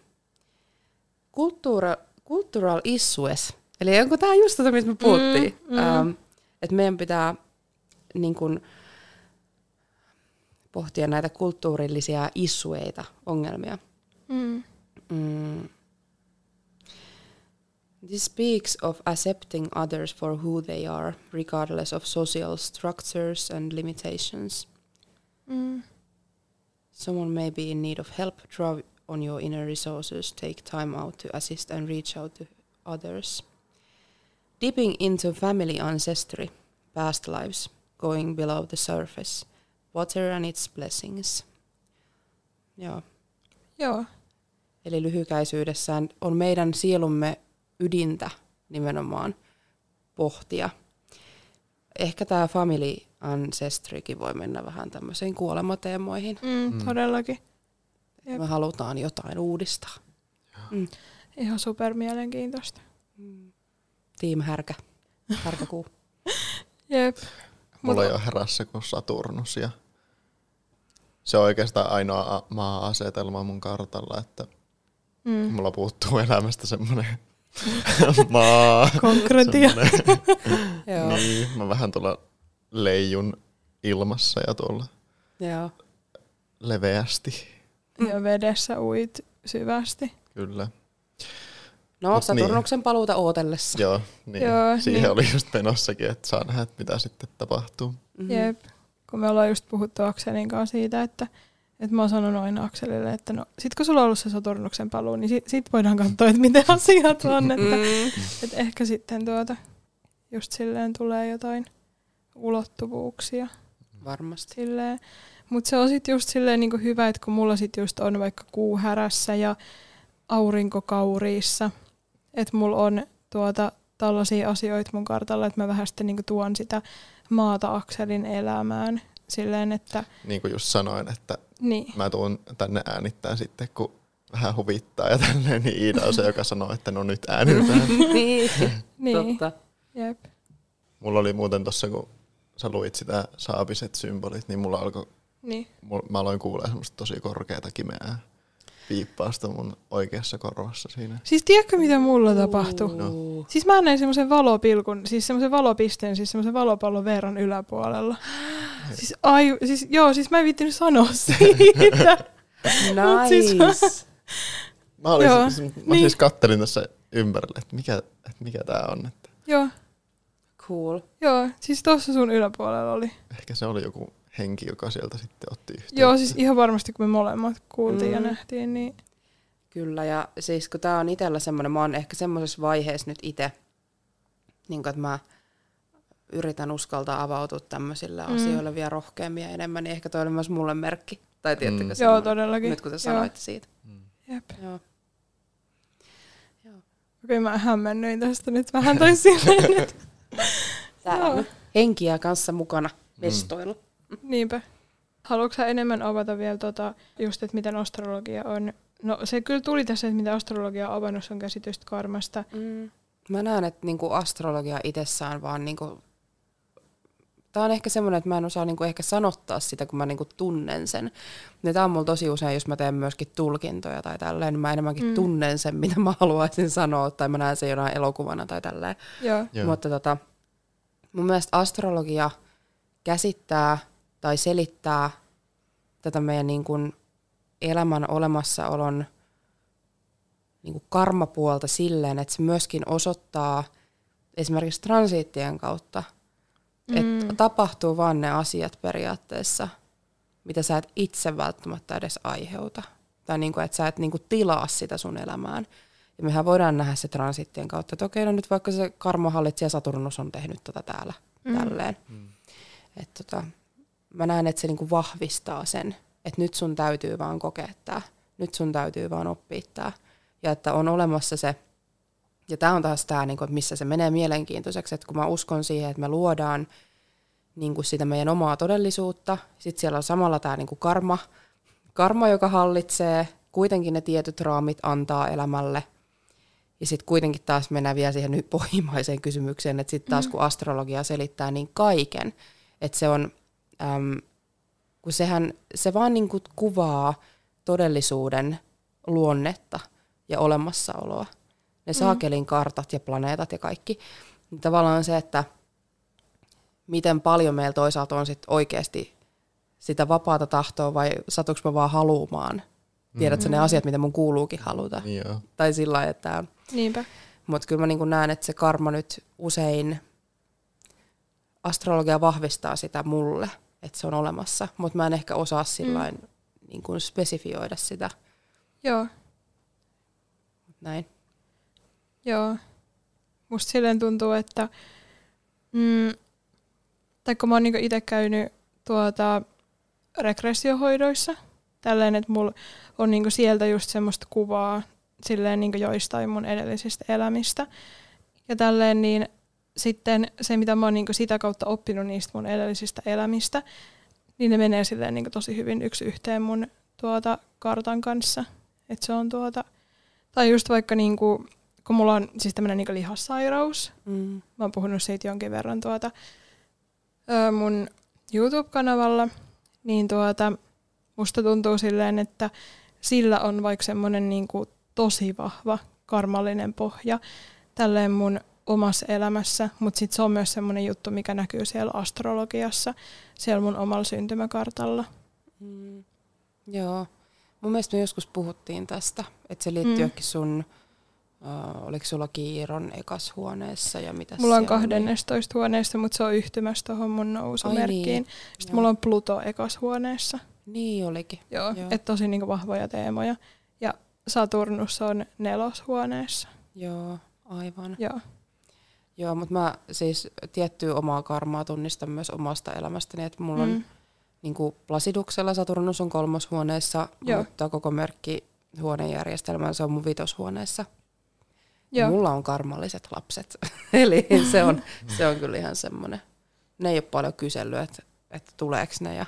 kulttuura, cultural issues. Eli onko tämä just tätä, mistä me puhuttiin? Mm, mm. Ähm, että meidän pitää niin kun, pohtia näitä kulttuurillisia issueita, ongelmia. Mm. Mm. This speaks of accepting others for who they are, regardless of social structures and limitations. Mm. Someone may be in need of help. Draw on your inner resources, take time out to assist and reach out to others. Dipping into family ancestry, past lives, going below the surface, water and its blessings. Joo. Joo. Eli lyhykäisyydessään on meidän sielumme ydintä nimenomaan pohtia. Ehkä tämä family ancestrykin voi mennä vähän tämmöisiin kuolemateemoihin. Mm, mm. Todellakin. Jep. Me halutaan jotain uudistaa. Mm. Ihan super mielenkiintoista. Mm. Team Härkä. Härkäkuu. Jep. Mulla ei ole herässä kuin Saturnus ja se on oikeastaan ainoa maa-asetelma mun kartalla, että mm. mulla puuttuu elämästä semmoinen maa. Konkretia. niin, mä vähän tuolla leijun ilmassa ja tuolla Joo. leveästi. Ja vedessä uit syvästi. Kyllä. No, Mut Saturnuksen niin. paluuta ootellessa. Joo, niin. Joo, siihen niin. oli just menossakin, että saa nähdä, mitä sitten tapahtuu. Mm-hmm. Jep, kun me ollaan just puhuttu Akselin kanssa siitä, että, että mä oon sanonut aina Akselille, että no sit kun sulla on ollut se Saturnuksen paluu, niin sit, sit voidaan katsoa, että miten asiat on. Että, mm. että ehkä sitten tuota, just silleen tulee jotain ulottuvuuksia. Varmasti. Silleen. Mutta se on sitten just silleen niinku hyvä, että kun mulla sitten just on vaikka kuu härässä ja aurinkokauriissa. Että mulla on tuota tällaisia asioita mun kartalla, että mä vähän sitten niinku tuon sitä maata Akselin elämään silleen, että... Niin kuin just sanoin, että niin. mä tuun tänne äänittämään sitten, kun vähän huvittaa ja tälleen, niin Iida on se, joka sanoo, että no nyt äänitetään. niin, niin, totta. Jep. Mulla oli muuten tossa, kun sä luit sitä saapiset symbolit, niin mulla alkoi, niin. mä aloin kuulee semmoista tosi korkeata kimeää piippausta mun oikeassa korvassa siinä. Siis tiedätkö mitä mulla tapahtui? No. Siis mä näin semmoisen valopilkun, siis semmoisen valopisteen, siis semmoisen valopallon verran yläpuolella. Siis, ai, siis, joo, siis mä en viittinyt sanoa siitä. nice. Siis, mä, olin, joo, siis, mä niin. siis kattelin tässä ympärille, että mikä, että mikä tää on. Että. Joo. Cool. Joo, siis tuossa sun yläpuolella oli. Ehkä se oli joku henki, joka sieltä sitten otti yhteyttä. Joo, siis ihan varmasti kun me molemmat kuultiin mm. ja nähtiin, niin... Kyllä, ja siis kun tää on itsellä semmoinen, mä oon ehkä semmoisessa vaiheessa nyt itse, niin että mä yritän uskaltaa avautua tämmöisille mm. asioille vielä rohkeammin ja enemmän, niin ehkä toi oli myös mulle merkki. Tai tiettikö mm. Joo, todellakin. Nyt kun te sanoitte siitä. Mm. Jep. Joo. Joo. Okei, mä hämmennyin tästä nyt vähän tai silleen. Täällä on henkiä kanssa mukana vestoilu. Mm. Niinpä. Haluatko enemmän avata vielä tota, just, että miten astrologia on? No se kyllä tuli tässä, että mitä astrologia on avannut sun käsitystä karmasta. Mm. Mä näen, että niinku astrologia itsessään vaan niinku Tämä on ehkä semmoinen, että mä en osaa niinku ehkä sanottaa sitä, kun mä niinku tunnen sen. Ja tämä on mulla tosi usein, jos mä teen myöskin tulkintoja tai tälleen, niin mä enemmänkin mm. tunnen sen, mitä mä haluaisin sanoa, tai mä näen sen jonain elokuvana tai tälleen. Joo. Joo. Mutta tota, mun mielestä astrologia käsittää tai selittää tätä meidän niin kuin elämän olemassaolon niin kuin karmapuolta silleen, että se myöskin osoittaa esimerkiksi transiittien kautta – Mm. Että tapahtuu vaan ne asiat periaatteessa, mitä sä et itse välttämättä edes aiheuta. Tai niinku, että sä et niinku tilaa sitä sun elämään. Ja mehän voidaan nähdä se transittien kautta, että okei, no nyt vaikka se karmohallitsija Saturnus on tehnyt tota täällä, mm. tälleen. Mm. Et tota, mä näen, että se niinku vahvistaa sen, että nyt sun täytyy vaan kokea tää. Nyt sun täytyy vaan oppia tää. Ja että on olemassa se ja tämä on taas tämä, niin missä se menee mielenkiintoiseksi, että kun mä uskon siihen, että me luodaan niin kuin sitä meidän omaa todellisuutta, sitten siellä on samalla tämä niin kuin karma, karma, joka hallitsee, kuitenkin ne tietyt raamit antaa elämälle. Ja sitten kuitenkin taas mennään vielä siihen nyt pohjimmaiseen kysymykseen, että sitten taas mm. kun astrologia selittää niin kaiken, että se on, äm, kun sehän, se vaan niin kuin kuvaa todellisuuden luonnetta ja olemassaoloa ne mm. saakelin kartat ja planeetat ja kaikki. Niin tavallaan se, että miten paljon meillä toisaalta on sit oikeasti sitä vapaata tahtoa vai satuks mä vaan haluamaan. Tiedätkö mm. ne asiat, mitä mun kuuluukin haluta? Joo. Tai sillä lailla, että on. Niinpä. Mutta kyllä mä niin näen, että se karma nyt usein, astrologia vahvistaa sitä mulle, että se on olemassa. Mutta mä en ehkä osaa sillä mm. niin kuin spesifioida sitä. Joo. Näin. Joo. Musta silleen tuntuu, että mm, tai kun mä oon niinku itse käynyt tuota regressiohoidoissa, tälleen, että mulla on niinku sieltä just semmoista kuvaa silleen niinku joistain mun edellisistä elämistä. Ja tälleen niin sitten se, mitä mä oon niinku sitä kautta oppinut niistä mun edellisistä elämistä, niin ne menee silleen niinku tosi hyvin yksi yhteen mun tuota kartan kanssa. että se on tuota, tai just vaikka niinku kun mulla on siis tämmöinen niin lihassairaus. Mm. Mä oon puhunut siitä jonkin verran tuota, mun YouTube-kanavalla, niin tuota, musta tuntuu silleen, että sillä on vaikka semmoinen niin tosi vahva karmallinen pohja tälleen mun omassa elämässä, mutta sitten se on myös semmoinen juttu, mikä näkyy siellä astrologiassa, siellä mun omalla syntymäkartalla. Mm. Joo. Mun mielestä me joskus puhuttiin tästä, että se liittyy mm. sun Uh, oliko sulla Kiiron ekas huoneessa ja mitä Mulla on 12 huoneessa, mutta se on yhtymässä tuohon mun nousumerkkiin. Niin. Sitten Joo. mulla on Pluto ekas huoneessa. Niin olikin. Joo, Joo. että tosi niinku vahvoja teemoja. Ja Saturnus on neloshuoneessa. Joo, aivan. Joo. Joo, mutta mä siis tiettyä omaa karmaa tunnistan myös omasta elämästäni, että mulla mm. on niin kuin Plasiduksella Saturnus on kolmoshuoneessa, Joo. mutta koko merkki huonejärjestelmään, se on mun vitoshuoneessa. Joo. Mulla on karmalliset lapset, eli se on, se on kyllä ihan semmoinen. Ne ei ole paljon kysellyt, että, että tuleeko ne ja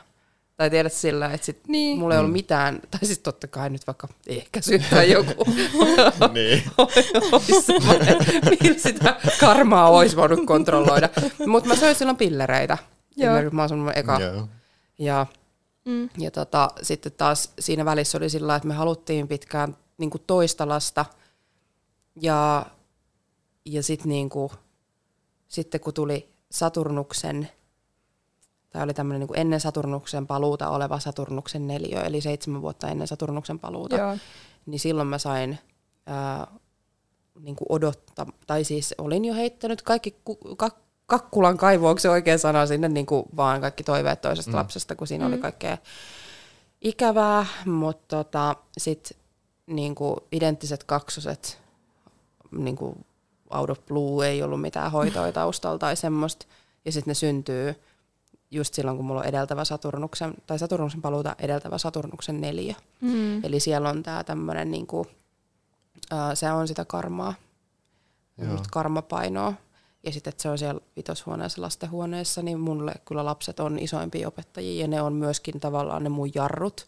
tai tiedät sillä, että sit niin. mulla ei ollut mm. mitään, tai siis totta kai nyt vaikka ehkä syyttää joku. niin. Millä sitä karmaa olisi voinut kontrolloida. Mutta mä söin silloin pillereitä. Joo. Mä oon eka. Joo. Ja, mm. ja tota, sitten taas siinä välissä oli sillä että me haluttiin pitkään niin toista lasta. Ja, ja sitten niin sitten kun tuli Saturnuksen Tämä oli tämmöinen niin ennen Saturnuksen paluuta oleva Saturnuksen neliö, eli seitsemän vuotta ennen Saturnuksen paluuta. Joo. Niin silloin mä sain ää, niin kuin odottaa, tai siis olin jo heittänyt kaikki ku, kak, kakkulan kaivoon, onko se oikea sana sinne, niin kuin vaan kaikki toiveet toisesta mm. lapsesta, kun siinä mm. oli kaikkea ikävää, mutta tota, sitten niin identtiset kaksoset, niin kuin out of blue, ei ollut mitään hoitoa taustalla tai semmoista, ja sitten ne syntyy just silloin, kun mulla on edeltävä Saturnuksen, tai Saturnuksen paluuta edeltävä Saturnuksen neljä. Mm. Eli siellä on tämä tämmöinen, niinku, uh, se on sitä karmaa, just karmapainoa. Ja sitten, että se on siellä vitoshuoneessa, lastenhuoneessa, niin mulle kyllä lapset on isoimpia opettajia, ja ne on myöskin tavallaan ne mun jarrut,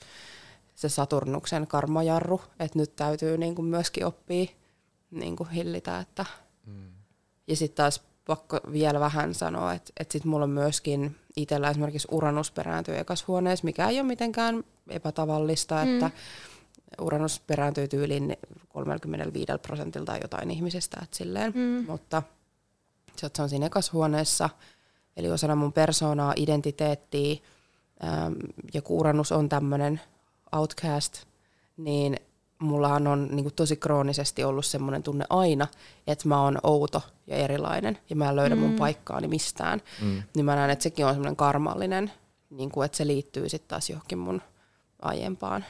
se Saturnuksen karmajarru, että nyt täytyy niinku myöskin oppia niinku hillitä, että... Mm. Ja sitten taas pakko vielä vähän sanoa, että, että sitten mulla on myöskin itsellä esimerkiksi Uranus perääntyy ekashuoneessa, mikä ei ole mitenkään epätavallista, mm. että Uranus perääntyy tyyliin 35 prosentilta jotain ihmisistä, että silleen, mm. mutta se on siinä ekashuoneessa, eli osana mun persoonaa, identiteettiä, ähm, ja kun Uranus on tämmöinen outcast, niin mullahan on niin kuin tosi kroonisesti ollut semmoinen tunne aina, että mä oon outo ja erilainen ja mä en löydä mm. mun paikkaani mistään. Mm. Niin mä näen, että sekin on semmoinen karmallinen, niin kuin, että se liittyy sitten taas johonkin mun aiempaan.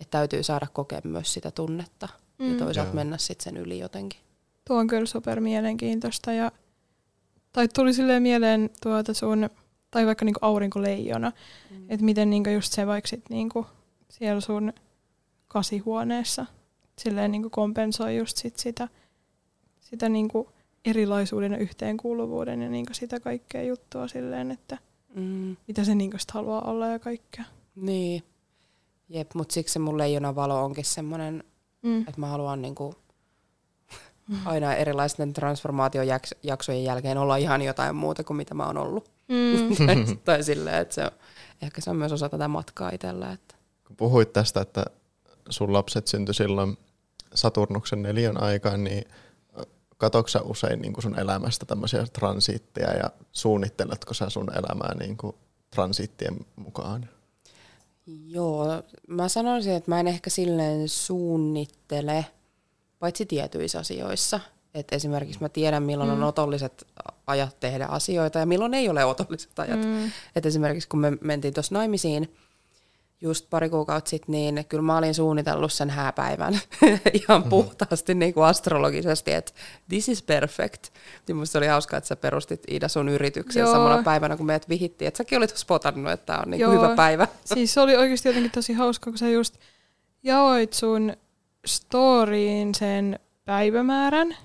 Että täytyy saada kokea myös sitä tunnetta mm. ja toisaalta Joo. mennä sitten sen yli jotenkin. Tuo on kyllä super mielenkiintoista ja tai tuli silleen mieleen tuota sun, tai vaikka niinku aurinkoleijona, mm. että miten niinku just se vaikka sit niinku siellä sun kasihuoneessa. Silleen niin kuin kompensoi just sit sitä, sitä niin kuin erilaisuuden ja yhteenkuuluvuuden ja niin kuin sitä kaikkea juttua silleen, että mm. mitä se niin kuin haluaa olla ja kaikkea. Niin. Jep, mutta siksi se mun leijona valo onkin semmoinen, mm. että mä haluan niin kuin aina erilaisten transformaatiojaksojen jälkeen olla ihan jotain muuta kuin mitä mä oon ollut. Mm. tai, tai silleen, että se on, ehkä se on myös osa tätä matkaa itsellä. Että. Kun puhuit tästä, että sun lapset syntyi silloin Saturnuksen neljän aikaan, niin katoksa usein niin kuin sun elämästä tämmöisiä transiitteja ja suunnitteletko sä sun elämää niin kuin transiittien mukaan? Joo, mä sanoisin, että mä en ehkä silleen suunnittele, paitsi tietyissä asioissa. Et esimerkiksi mä tiedän, milloin mm. on otolliset ajat tehdä asioita ja milloin ei ole otolliset ajat. Mm. Et esimerkiksi kun me mentiin tuossa naimisiin, just pari kuukautta sitten, niin kyllä mä olin suunnitellut sen hääpäivän ihan mm-hmm. puhtaasti niin kuin astrologisesti, että this is perfect. Ja musta oli hauskaa, että sä perustit Ida sun yrityksen Joo. samana päivänä, kun meidät vihittiin, että säkin olit spotannut, että tämä on niin kuin hyvä päivä. siis se oli oikeasti jotenkin tosi hauska, kun sä just jaoit sun storyin sen päivämäärän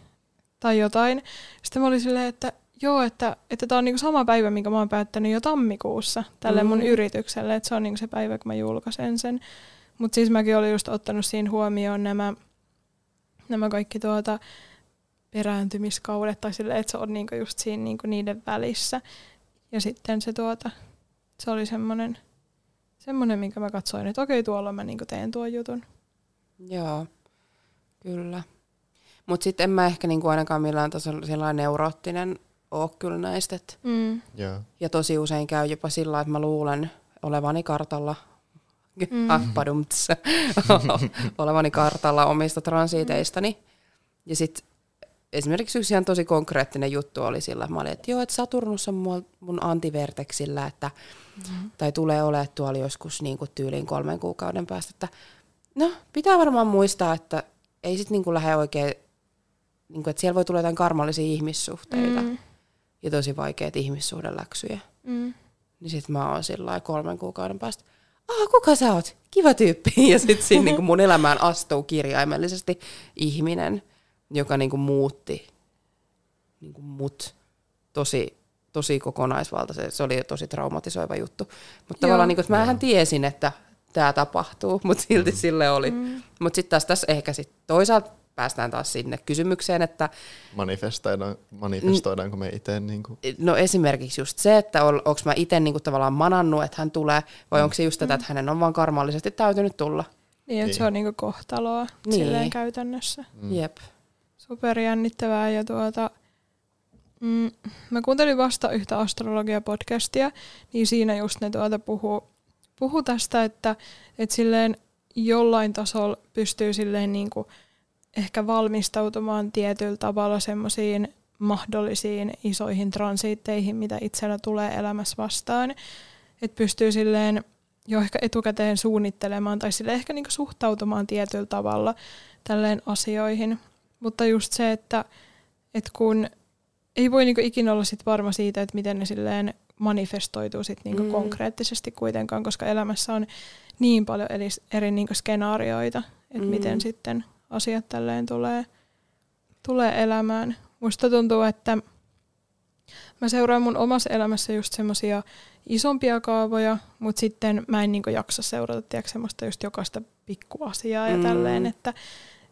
tai jotain. Sitten mä olin silleen, että Joo, että, että tämä on niinku sama päivä, minkä mä oon päättänyt jo tammikuussa tälle mun mm. yritykselle, että se on niinku se päivä, kun mä julkaisen sen. Mutta siis mäkin olin just ottanut siinä huomioon nämä, nämä kaikki tuota perääntymiskaudet, tai sille, että se on niinku just siinä niinku niiden välissä. Ja sitten se, tuota, se oli semmoinen, semmoinen, minkä mä katsoin, että okei, tuolla mä niinku teen tuon jutun. Joo, kyllä. Mutta sitten en mä ehkä niinku ainakaan millään tasolla sellainen neuroottinen ole kyllä näistä. Et mm. yeah. Ja tosi usein käy jopa sillä, että mä luulen olevani kartalla mm. ah, olevani kartalla omista transiteistani. Ja sitten esimerkiksi yksi ihan tosi konkreettinen juttu oli sillä, että mä olin, että joo, että Saturnus on mun, mun antiverteksillä, että, mm. tai tulee olemaan tuolla joskus niin kuin tyyliin kolmen kuukauden päästä, että no, pitää varmaan muistaa, että ei sitten niin lähde oikein, niin kuin, että siellä voi tulla jotain karmallisia ihmissuhteita. Mm ja tosi vaikeat ihmissuhdeläksyjä. Mm. Niin sit mä oon sillä kolmen kuukauden päästä, ah, kuka sä oot? Kiva tyyppi. Ja sitten siinä niin kuin mun elämään astuu kirjaimellisesti ihminen, joka niin kuin muutti niin kuin mut tosi, tosi kokonaisvaltaisesti. Se oli tosi traumatisoiva juttu. Mutta tavallaan niin kuin, että mähän tiesin, että tämä tapahtuu, mutta silti mm. sille oli. Mm. Mutta sitten taas tässä ehkä sit toisaalta päästään taas sinne kysymykseen, että... Manifestoidaan, manifestoidaanko me itse? Niin kuin? No esimerkiksi just se, että ol, onko mä itse niin tavallaan manannut, että hän tulee, vai mm. onko se just tätä, että hänen on vaan karmallisesti täytynyt tulla. Niin, että niin. se on niin kohtaloa niin. silleen käytännössä. Mm. Jep. Superjännittävää ja tuota... Mm, mä kuuntelin vasta yhtä astrologia-podcastia, niin siinä just ne tuota puhuu puhu tästä, että, että silleen jollain tasolla pystyy silleen niin kuin ehkä valmistautumaan tietyllä tavalla semmoisiin mahdollisiin isoihin transiitteihin, mitä itsellä tulee elämässä vastaan. Että pystyy silleen jo ehkä etukäteen suunnittelemaan tai sille ehkä niinku suhtautumaan tietyllä tavalla tälleen asioihin. Mutta just se, että, että kun ei voi niinku ikinä olla sit varma siitä, että miten ne silleen manifestoituu sit niinku mm. konkreettisesti kuitenkaan, koska elämässä on niin paljon eri, eri niinku skenaarioita, että mm. miten sitten asiat tälleen tulee, tulee elämään. Musta tuntuu, että mä seuraan mun omassa elämässä just semmosia isompia kaavoja, mutta sitten mä en niinku jaksa seurata tiedätkö, semmoista just jokaista pikkuasiaa ja mm. tälleen, että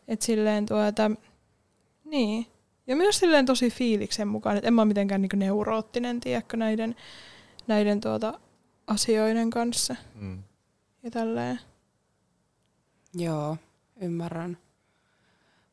et silleen tuota, niin. Ja myös silleen tosi fiiliksen mukaan, että en mä ole mitenkään niinku neuroottinen, tiedätkö, näiden, näiden tuota asioiden kanssa. Mm. Ja tälleen. Joo, ymmärrän.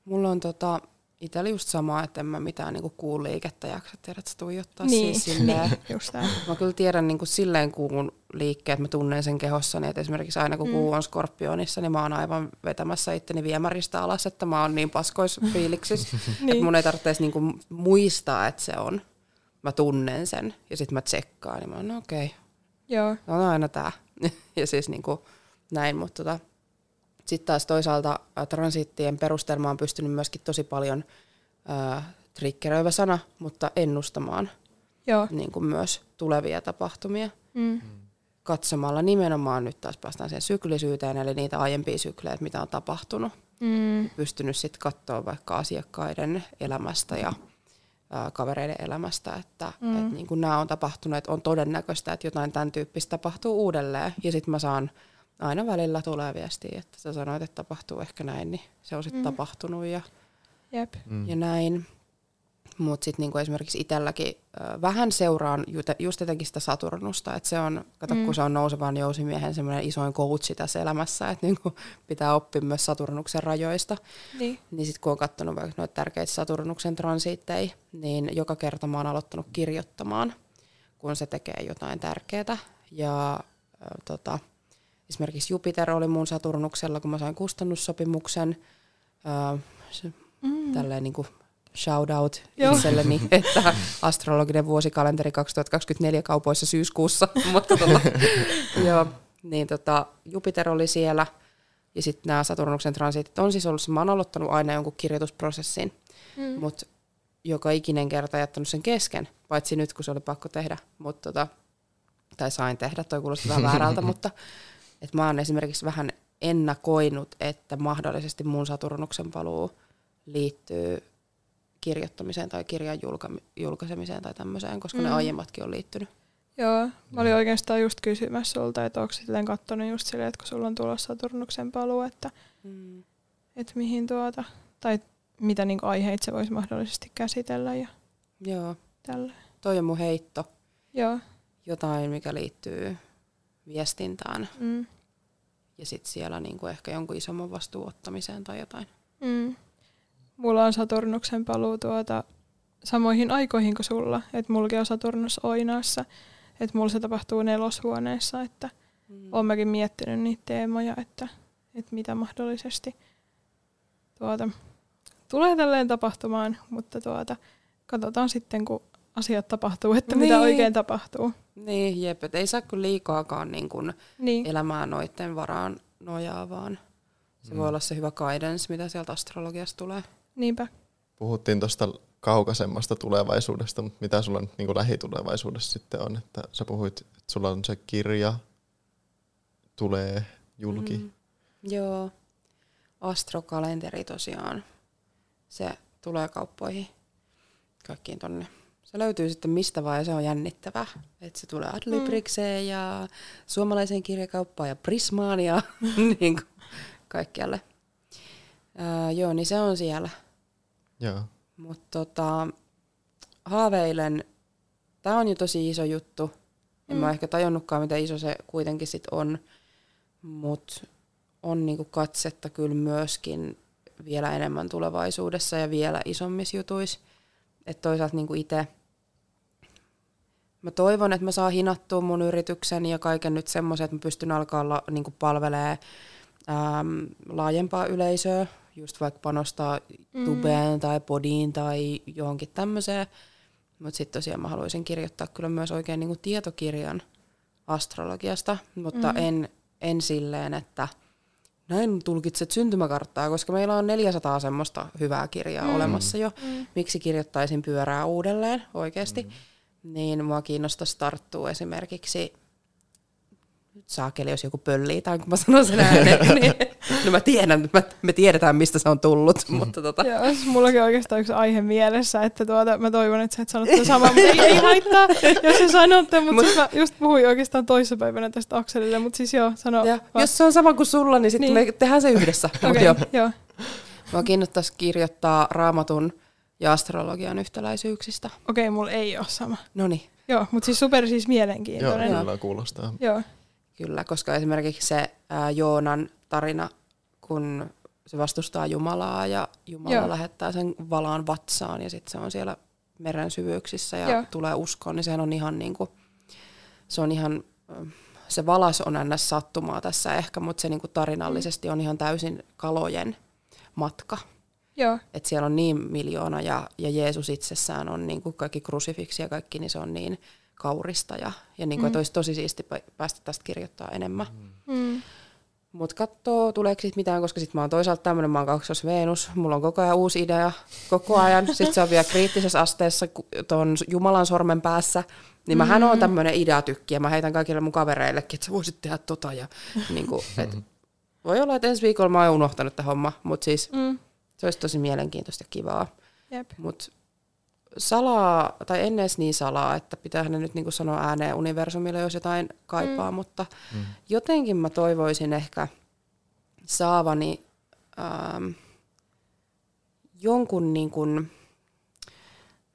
Mulla on tota, itsellä just sama, että en mä mitään niinku kuun liikettä jaksa tiedä, että se tuijottaa niin. siis silleen. Niin, just Mä kyllä tiedän niinku silleen kuun liikkeet, mä tunnen sen kehossani, että esimerkiksi aina kun mm. kuu on skorpionissa, niin mä oon aivan vetämässä itteni viemäristä alas, että mä oon niin paskois fiiliksissä, niin. että mun ei tarvitse niinku muistaa, että se on. Mä tunnen sen ja sitten mä tsekkaan, niin mä oon no okei. Okay. Joo. No aina tää. ja siis niinku näin, mutta tota, sitten taas toisaalta transiittien perustelma on pystynyt myöskin tosi paljon äh, triggeröivä sana, mutta ennustamaan Joo. Niin kuin myös tulevia tapahtumia. Mm. Katsomalla nimenomaan, nyt taas päästään siihen syklisyyteen, eli niitä aiempia syklejä, mitä on tapahtunut. Mm. Pystynyt sitten katsoa vaikka asiakkaiden elämästä ja ä, kavereiden elämästä, että mm. et niin kuin nämä on tapahtunut, että on todennäköistä, että jotain tämän tyyppistä tapahtuu uudelleen. Ja sitten mä saan aina välillä tulee viestiä, että sä sanoit, että tapahtuu ehkä näin, niin se on sitten mm. tapahtunut ja, Jep. Mm. ja näin. Mutta sitten niinku esimerkiksi itselläkin äh, vähän seuraan just jotenkin sitä Saturnusta, että se on, kato mm. kun se on nousevan jousimiehen semmoinen isoin coachi tässä elämässä, että niinku pitää oppia myös Saturnuksen rajoista. Niin, niin sitten kun on katsonut vaikka noita tärkeitä Saturnuksen transiitteja, niin joka kerta mä oon aloittanut kirjoittamaan, kun se tekee jotain tärkeää. Ja äh, tota, Esimerkiksi Jupiter oli mun Saturnuksella, kun mä sain kustannussopimuksen. Uh, se, mm. Tälleen niin kuin shout out Joo. itselleni, että astrologinen vuosikalenteri 2024 kaupoissa syyskuussa. Mutta tota, joo, niin tota, Jupiter oli siellä ja sitten nämä Saturnuksen transiitit on siis ollut, mä oon aloittanut aina jonkun kirjoitusprosessin, mm. mutta joka ikinen kerta jättänyt sen kesken, paitsi nyt kun se oli pakko tehdä, mutta tota, tai sain tehdä, toi kuulostaa vähän väärältä, mutta että mä oon esimerkiksi vähän ennakoinut, että mahdollisesti mun Saturnuksen paluu liittyy kirjoittamiseen tai kirjan julka- julkaisemiseen tai tämmöiseen, koska mm. ne aiemmatkin on liittynyt. Joo, mä olin oikeastaan just kysymässä sulta, että onko silleen kattonut just silleen, että kun sulla on tulossa Saturnuksen paluu, että mm. et mihin tuota, tai mitä niinku aiheita se voisi mahdollisesti käsitellä ja Joo. tällä. Toi on mun heitto. Joo. Jotain, mikä liittyy viestintään. Mm. Ja sitten siellä niinku ehkä jonkun isomman vastuun ottamiseen tai jotain. Mm. Mulla on Saturnuksen paluu tuota samoihin aikoihin kuin sulla. Että mullakin on Saturnus Oinaassa. Että mulla se tapahtuu neloshuoneessa. Että mm. oon mäkin miettinyt niitä teemoja, että, että mitä mahdollisesti tuota, tulee tälleen tapahtumaan. Mutta tuota, katsotaan sitten, kun asiat tapahtuu, että niin. mitä oikein tapahtuu. Niin, jep, et ei saa kyllä liikaakaan niin kun niin. elämää noiden varaan nojaa, vaan se mm. voi olla se hyvä guidance, mitä sieltä astrologiasta tulee. Niinpä. Puhuttiin tuosta kaukaisemmasta tulevaisuudesta, mutta mitä sulla nyt niin lähitulevaisuudessa sitten on? Että sä puhuit, että sulla on se kirja tulee julki. Mm. Joo. Astrokalenteri tosiaan. Se tulee kauppoihin kaikkiin tonne. Se löytyy sitten mistä vaan ja se on jännittävää. Että se tulee Adlibrikseen mm. ja suomalaiseen kirjakauppaan ja Prismaan ja niin kuin kaikkialle. Ää, joo, niin se on siellä. Joo. Mutta tota, haaveilen, tämä on jo tosi iso juttu. En mm. mä ehkä tajunnutkaan, miten iso se kuitenkin sit on. Mutta on niinku katsetta kyllä myöskin vielä enemmän tulevaisuudessa ja vielä isommissa jutuissa. Että toisaalta niinku itse mä toivon, että mä saan hinattua mun yrityksen ja kaiken nyt semmoisen, että mä pystyn alkaa la, niinku palvelee äm, laajempaa yleisöä, just vaikka panostaa mm. tubeen tai podiin tai johonkin tämmöiseen. Mutta sitten tosiaan mä haluaisin kirjoittaa kyllä myös oikein niinku tietokirjan astrologiasta, mutta mm. en, en silleen, että – näin tulkitset syntymäkarttaa, koska meillä on 400 semmoista hyvää kirjaa mm. olemassa jo. Mm. Miksi kirjoittaisin pyörää uudelleen oikeasti? Mm. Niin mua kiinnostaisi tarttua esimerkiksi saakeli, jos joku pöllii, tai kun mä sanon sen ääneen, niin no mä tiedän, mä, me tiedetään, mistä se on tullut. Mm. mutta tota. Joo, siis mullakin on oikeastaan yksi aihe mielessä, että tuota, mä toivon, että sä et sano tätä samaa, mutta ei, ei haittaa, jos sä sanotte, mutta Mut, siis mä just puhuin oikeastaan toissapäivänä tästä Akselille, mutta siis joo, sano ja, Jos se on sama kuin sulla, niin sitten niin. me tehdään se yhdessä. okay, joo. joo. Mä kiinnostaisi kirjoittaa raamatun ja astrologian yhtäläisyyksistä. Okei, okay, mulla ei ole sama. No niin. Joo, mutta siis super siis mielenkiintoinen. Joo, kyllä kuulostaa. Joo. Kyllä, koska esimerkiksi se ää, Joonan tarina, kun se vastustaa Jumalaa ja Jumala Joo. lähettää sen valaan vatsaan ja sitten se on siellä meren syvyyksissä ja Joo. tulee uskoon, niin sehän on ihan niinku, se on ihan, se valas on ns. sattumaa tässä ehkä, mutta se niinku tarinallisesti on ihan täysin kalojen matka. Joo. Et siellä on niin miljoona ja, ja Jeesus itsessään on niinku kaikki krusifiksi ja kaikki, niin se on niin kaurista ja, ja niin kuin, mm. että olisi tosi siisti päästä tästä kirjoittaa enemmän. Mm. Mutta katsoo, tuleeko siitä mitään, koska sitten mä oon toisaalta tämmöinen, mä oon kaksos Venus, mulla on koko ajan uusi idea, koko ajan. Sitten se on vielä kriittisessä asteessa tuon Jumalan sormen päässä. Niin mähän mm. oon tämmöinen ideatykki ja mä heitän kaikille mun kavereillekin, että sä voisit tehdä tota. Ja, niin kuin, et, voi olla, että ensi viikolla mä oon unohtanut tämä homma, mutta siis mm. Se olisi tosi mielenkiintoista ja kivaa. Mutta salaa, tai en edes niin salaa, että pitää ne nyt niin kuin sanoa ääneen universumille, jos jotain kaipaa, mm. mutta mm. jotenkin mä toivoisin ehkä saavani ähm, jonkun niin kuin,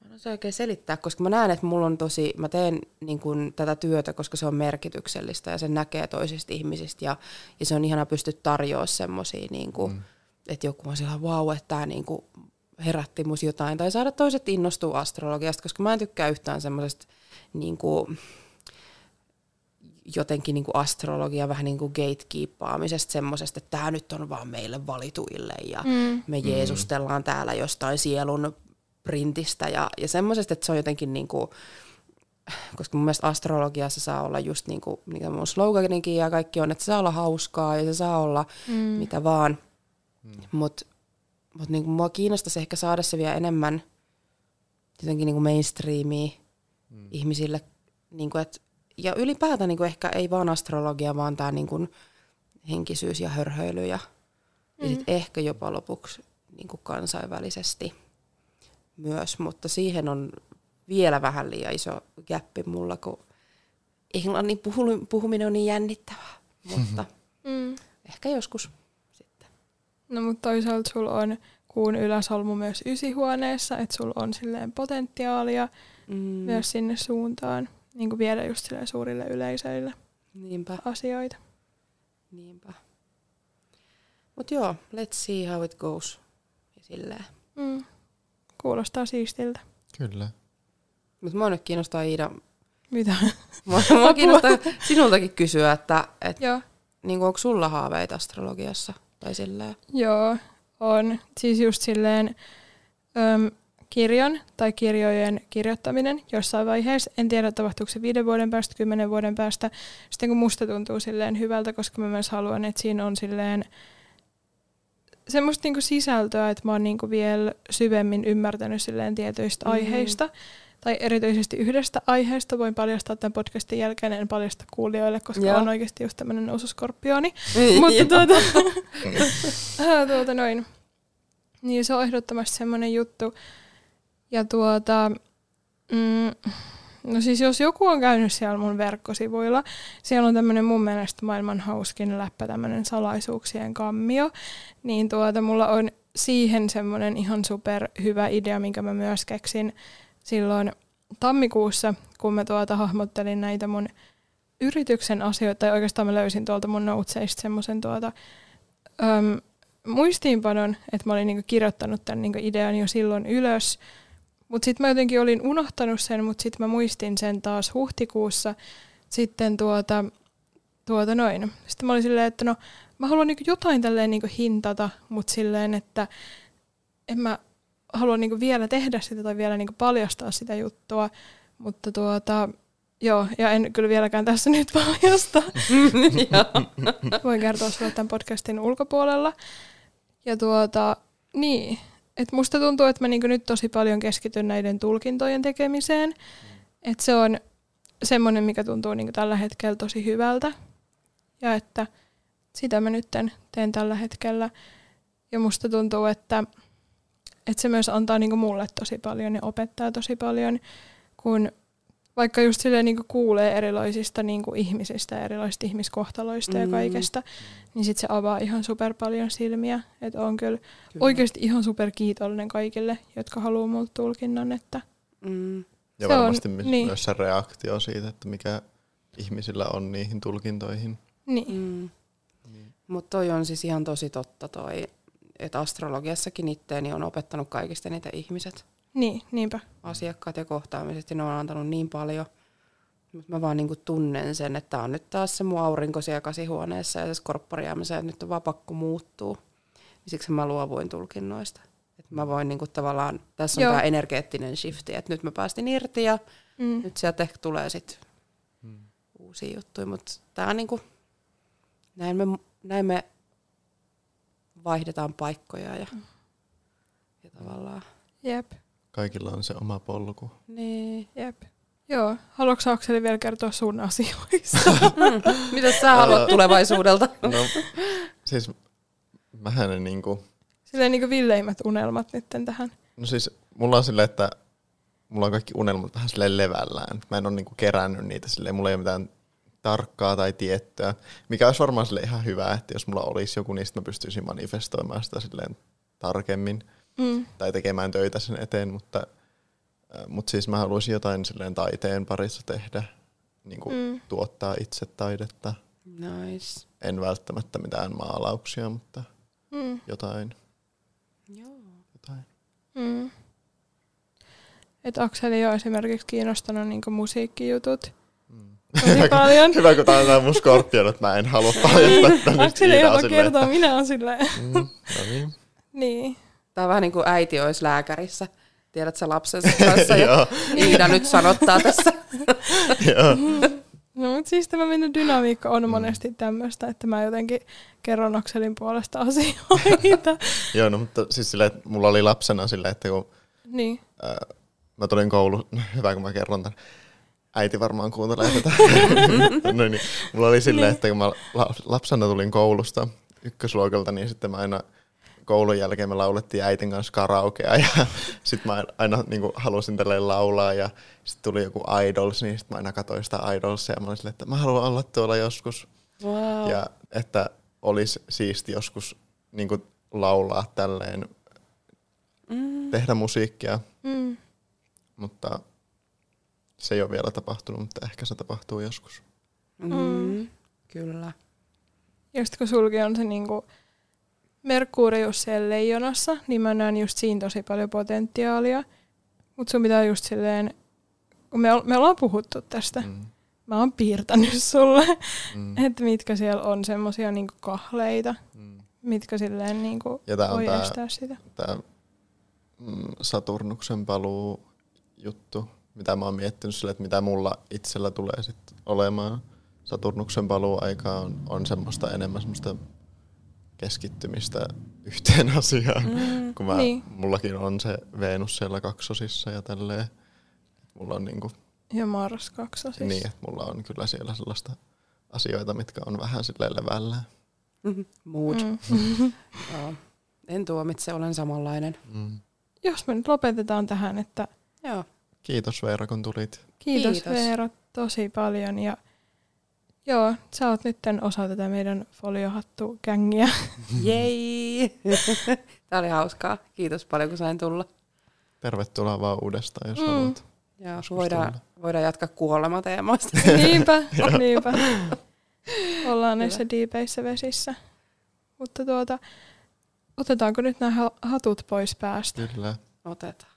mä en oikein selittää, koska mä näen, että mulla on tosi, mä teen niin kuin tätä työtä, koska se on merkityksellistä ja se näkee toisista ihmisistä ja, ja se on ihana pystyä tarjoamaan semmoisia, niin kuin, mm. Että joku on siellä, wow, että tämä niin kuin, herätti mus jotain, tai saada toiset innostua astrologiasta, koska mä en tykkää yhtään semmoisesta niin kuin, jotenkin niin kuin astrologia vähän niin kuin gatekeepaamisesta semmoisesta, että tämä nyt on vaan meille valituille ja mm. me mm. jeesustellaan täällä jostain sielun printistä ja, ja semmoisesta, että se on jotenkin niin kuin, koska mun mielestä astrologiassa saa olla just niin kuin, niin mun sloganikin ja kaikki on, että se saa olla hauskaa ja se saa olla mm. mitä vaan, mm. mutta mutta niin mua kiinnostaisi ehkä saada se vielä enemmän jotenkin niin mainstreamia mm. ihmisille. Niin kuin, et, ja ylipäätään niin kuin ehkä ei vaan astrologia, vaan tämä niin kuin henkisyys ja hörhöily ja, mm. ja sit ehkä jopa lopuksi niin kuin kansainvälisesti myös. Mutta siihen on vielä vähän liian iso gappi mulla, kun englannin puhuminen on niin jännittävää. Mutta mm. ehkä joskus. No mutta toisaalta sulla on kuun yläsolmu myös ysihuoneessa, että sulla on silleen potentiaalia mm. myös sinne suuntaan, niin kuin viedä just silleen suurille yleisöille Niinpä. asioita. Niinpä. Mutta joo, let's see how it goes. Ja silleen. Mm. Kuulostaa siistiltä. Kyllä. Mutta mua nyt kiinnostaa Iida. Mitä? mua, mua kiinnostaa sinultakin kysyä, että et, niin onko sulla haaveita astrologiassa? Tai silleen. Joo, on. Siis just silleen äm, kirjan tai kirjojen kirjoittaminen jossain vaiheessa. En tiedä, tapahtuuko se viiden vuoden päästä, kymmenen vuoden päästä. Sitten kun musta tuntuu silleen hyvältä, koska mä myös haluan, että siinä on silleen semmoista niinku sisältöä, että mä oon niinku vielä syvemmin ymmärtänyt silleen tietyistä mm-hmm. aiheista. Tai erityisesti yhdestä aiheesta voin paljastaa tämän podcastin jälkeen, en paljasta kuulijoille, koska Joo. on oikeasti just tämmöinen noususkorpioni. Mutta tuota, tuota noin. Niin se on ehdottomasti semmoinen juttu. Ja tuota, mm, no siis jos joku on käynyt siellä mun verkkosivuilla, siellä on tämmöinen mun mielestä maailman hauskin läppä, tämmöinen salaisuuksien kammio, niin tuota mulla on siihen semmoinen ihan super hyvä idea, minkä mä myös keksin silloin tammikuussa, kun mä tuota hahmottelin näitä mun yrityksen asioita, tai oikeastaan mä löysin tuolta mun noutseista semmoisen tuota, muistiinpanon, että mä olin niinku kirjoittanut tämän niinku idean jo silloin ylös, mutta sitten mä jotenkin olin unohtanut sen, mutta sitten mä muistin sen taas huhtikuussa sitten tuota, tuota noin. Sitten mä olin silleen, että no mä haluan niinku jotain tälleen niinku hintata, mutta silleen, että en mä halua niinku vielä tehdä sitä tai vielä niinku paljastaa sitä juttua, mutta tuota, joo, ja en kyllä vieläkään tässä nyt paljasta. Voin kertoa sulle tämän podcastin ulkopuolella. Ja tuota, niin, että musta tuntuu, että mä niinku nyt tosi paljon keskityn näiden tulkintojen tekemiseen. Että se on semmoinen, mikä tuntuu niinku tällä hetkellä tosi hyvältä. Ja että sitä mä nyt teen tällä hetkellä. Ja musta tuntuu, että, että se myös antaa niinku mulle tosi paljon ja opettaa tosi paljon, kun vaikka just silleen niin kuulee erilaisista niin ihmisistä ja erilaisista ihmiskohtaloista mm. ja kaikesta, niin sitten se avaa ihan super paljon silmiä. Että on kyllä, kyllä oikeasti ihan super kiitollinen kaikille, jotka haluaa multa tulkinnan. Että mm. Ja se varmasti on, niin. myös se reaktio siitä, että mikä ihmisillä on niihin tulkintoihin. Niin. Mm. niin. Mutta toi on siis ihan tosi totta toi, että astrologiassakin itteeni on opettanut kaikista niitä ihmiset. Niin, niinpä. Asiakkaat ja kohtaamiset, ja ne on antanut niin paljon. Mutta mä vaan niinku tunnen sen, että on nyt taas se mun aurinko siellä kasihuoneessa ja se skorppariaamisen, että nyt on vaan pakko muuttuu. Siksi mä luovuin tulkinnoista. Että mä voin niinku tavallaan, tässä on tämä energeettinen shifti, että nyt mä päästin irti ja mm. nyt sieltä ehkä tulee sitten mm. uusia juttuja. Mutta tää on niinku, näin me, näin me vaihdetaan paikkoja ja, mm. ja tavallaan. Jep. Kaikilla on se oma polku. Niin, jep. Joo. Haluatko Akseli vielä kertoa sun asioista? Mitä sä haluat tulevaisuudelta? no, siis mähän en niinku... Silleen niinku villeimmät unelmat nyt tähän. No siis mulla on silleen, että mulla on kaikki unelmat vähän silleen levällään. Mä en ole niinku kerännyt niitä silleen, mulla ei ole mitään tarkkaa tai tiettyä, mikä olisi varmaan sille ihan hyvä, että jos mulla olisi joku, niin mä pystyisin manifestoimaan sitä silleen tarkemmin mm. tai tekemään töitä sen eteen, mutta, äh, mutta siis mä haluaisin jotain silleen taiteen parissa tehdä, niin kuin mm. tuottaa itse taidetta. Nice. En välttämättä mitään maalauksia, mutta mm. jotain. Joo. Jotain. Mm. Et Akseli on esimerkiksi kiinnostanut niinku musiikkijutut. Mm. paljon. Hyvä, kun tämä on mun skorpion, että mä en halua paljastaa tätä Akseli ei halua kertoa, minä olen silleen. Mm, no niin. niin. Tämä on vähän niin kuin äiti olisi lääkärissä. Tiedätkö lapsensa kanssa ja Iida nyt sanottaa tässä. No mutta siis tämä minun dynamiikka on mm. monesti tämmöistä, että mä jotenkin kerron Akselin puolesta asioita. Joo, no mutta siis silleen, että mulla oli lapsena silleen, että kun niin. äh, mä tulin kouluun, no, hyvä kun mä kerron tämän, äiti varmaan kuuntelee tätä. no niin, mulla oli silleen, niin. että kun mä lapsena tulin koulusta ykkösluokalta, niin sitten mä aina – koulun jälkeen me laulettiin äitin kanssa karaokea ja sitten mä aina niin kuin, halusin tälleen laulaa ja sitten tuli joku Idols, niin sitten mä aina katsoin sitä Idolsia ja mä olin silleen, että mä haluan olla tuolla joskus. Wow. Ja että olisi siisti joskus niin kuin, laulaa tälleen, mm. tehdä musiikkia. Mm. Mutta se ei ole vielä tapahtunut, mutta ehkä se tapahtuu joskus. Mm. Mm. Kyllä. Just kun sulki on se niinku Merkurius siellä leijonassa, niin mä näen just siinä tosi paljon potentiaalia. Mutta sun pitää just silleen, kun me, me ollaan puhuttu tästä, mm. mä oon piirtänyt sulle, mm. että mitkä siellä on semmosia niinku kahleita, mm. mitkä silleen niinku ja voi tää, estää sitä. Tää mm, Saturnuksen paluu juttu, mitä mä oon miettinyt sille, että mitä mulla itsellä tulee sitten olemaan. Saturnuksen paluu aika on, on semmoista enemmän semmoista keskittymistä yhteen asiaan, mm, kun mä, niin. mullakin on se Venus siellä kaksosissa ja tälleen. mulla on niinku... Ja marraskaksa siis. Niin, että mulla on kyllä siellä sellaista asioita, mitkä on vähän silleen levällä. Mm-hmm. Mood. Mm. en tuomitse, olen samanlainen. Mm. Jos me nyt lopetetaan tähän, että... Joo. Kiitos Veera, kun tulit. Kiitos, Kiitos. Veera tosi paljon ja Joo, sä oot nyt osa tätä meidän foliohattu-kängiä. Jei! Tämä oli hauskaa. Kiitos paljon, kun sain tulla. Tervetuloa vaan uudestaan, jos mm. haluat. Joo, voidaan, voidaan jatkaa kuolemateemoista. niinpä, niinpä. Ollaan näissä diipeissä vesissä. Mutta tuota, otetaanko nyt nämä hatut pois päästä? Kyllä. Otetaan.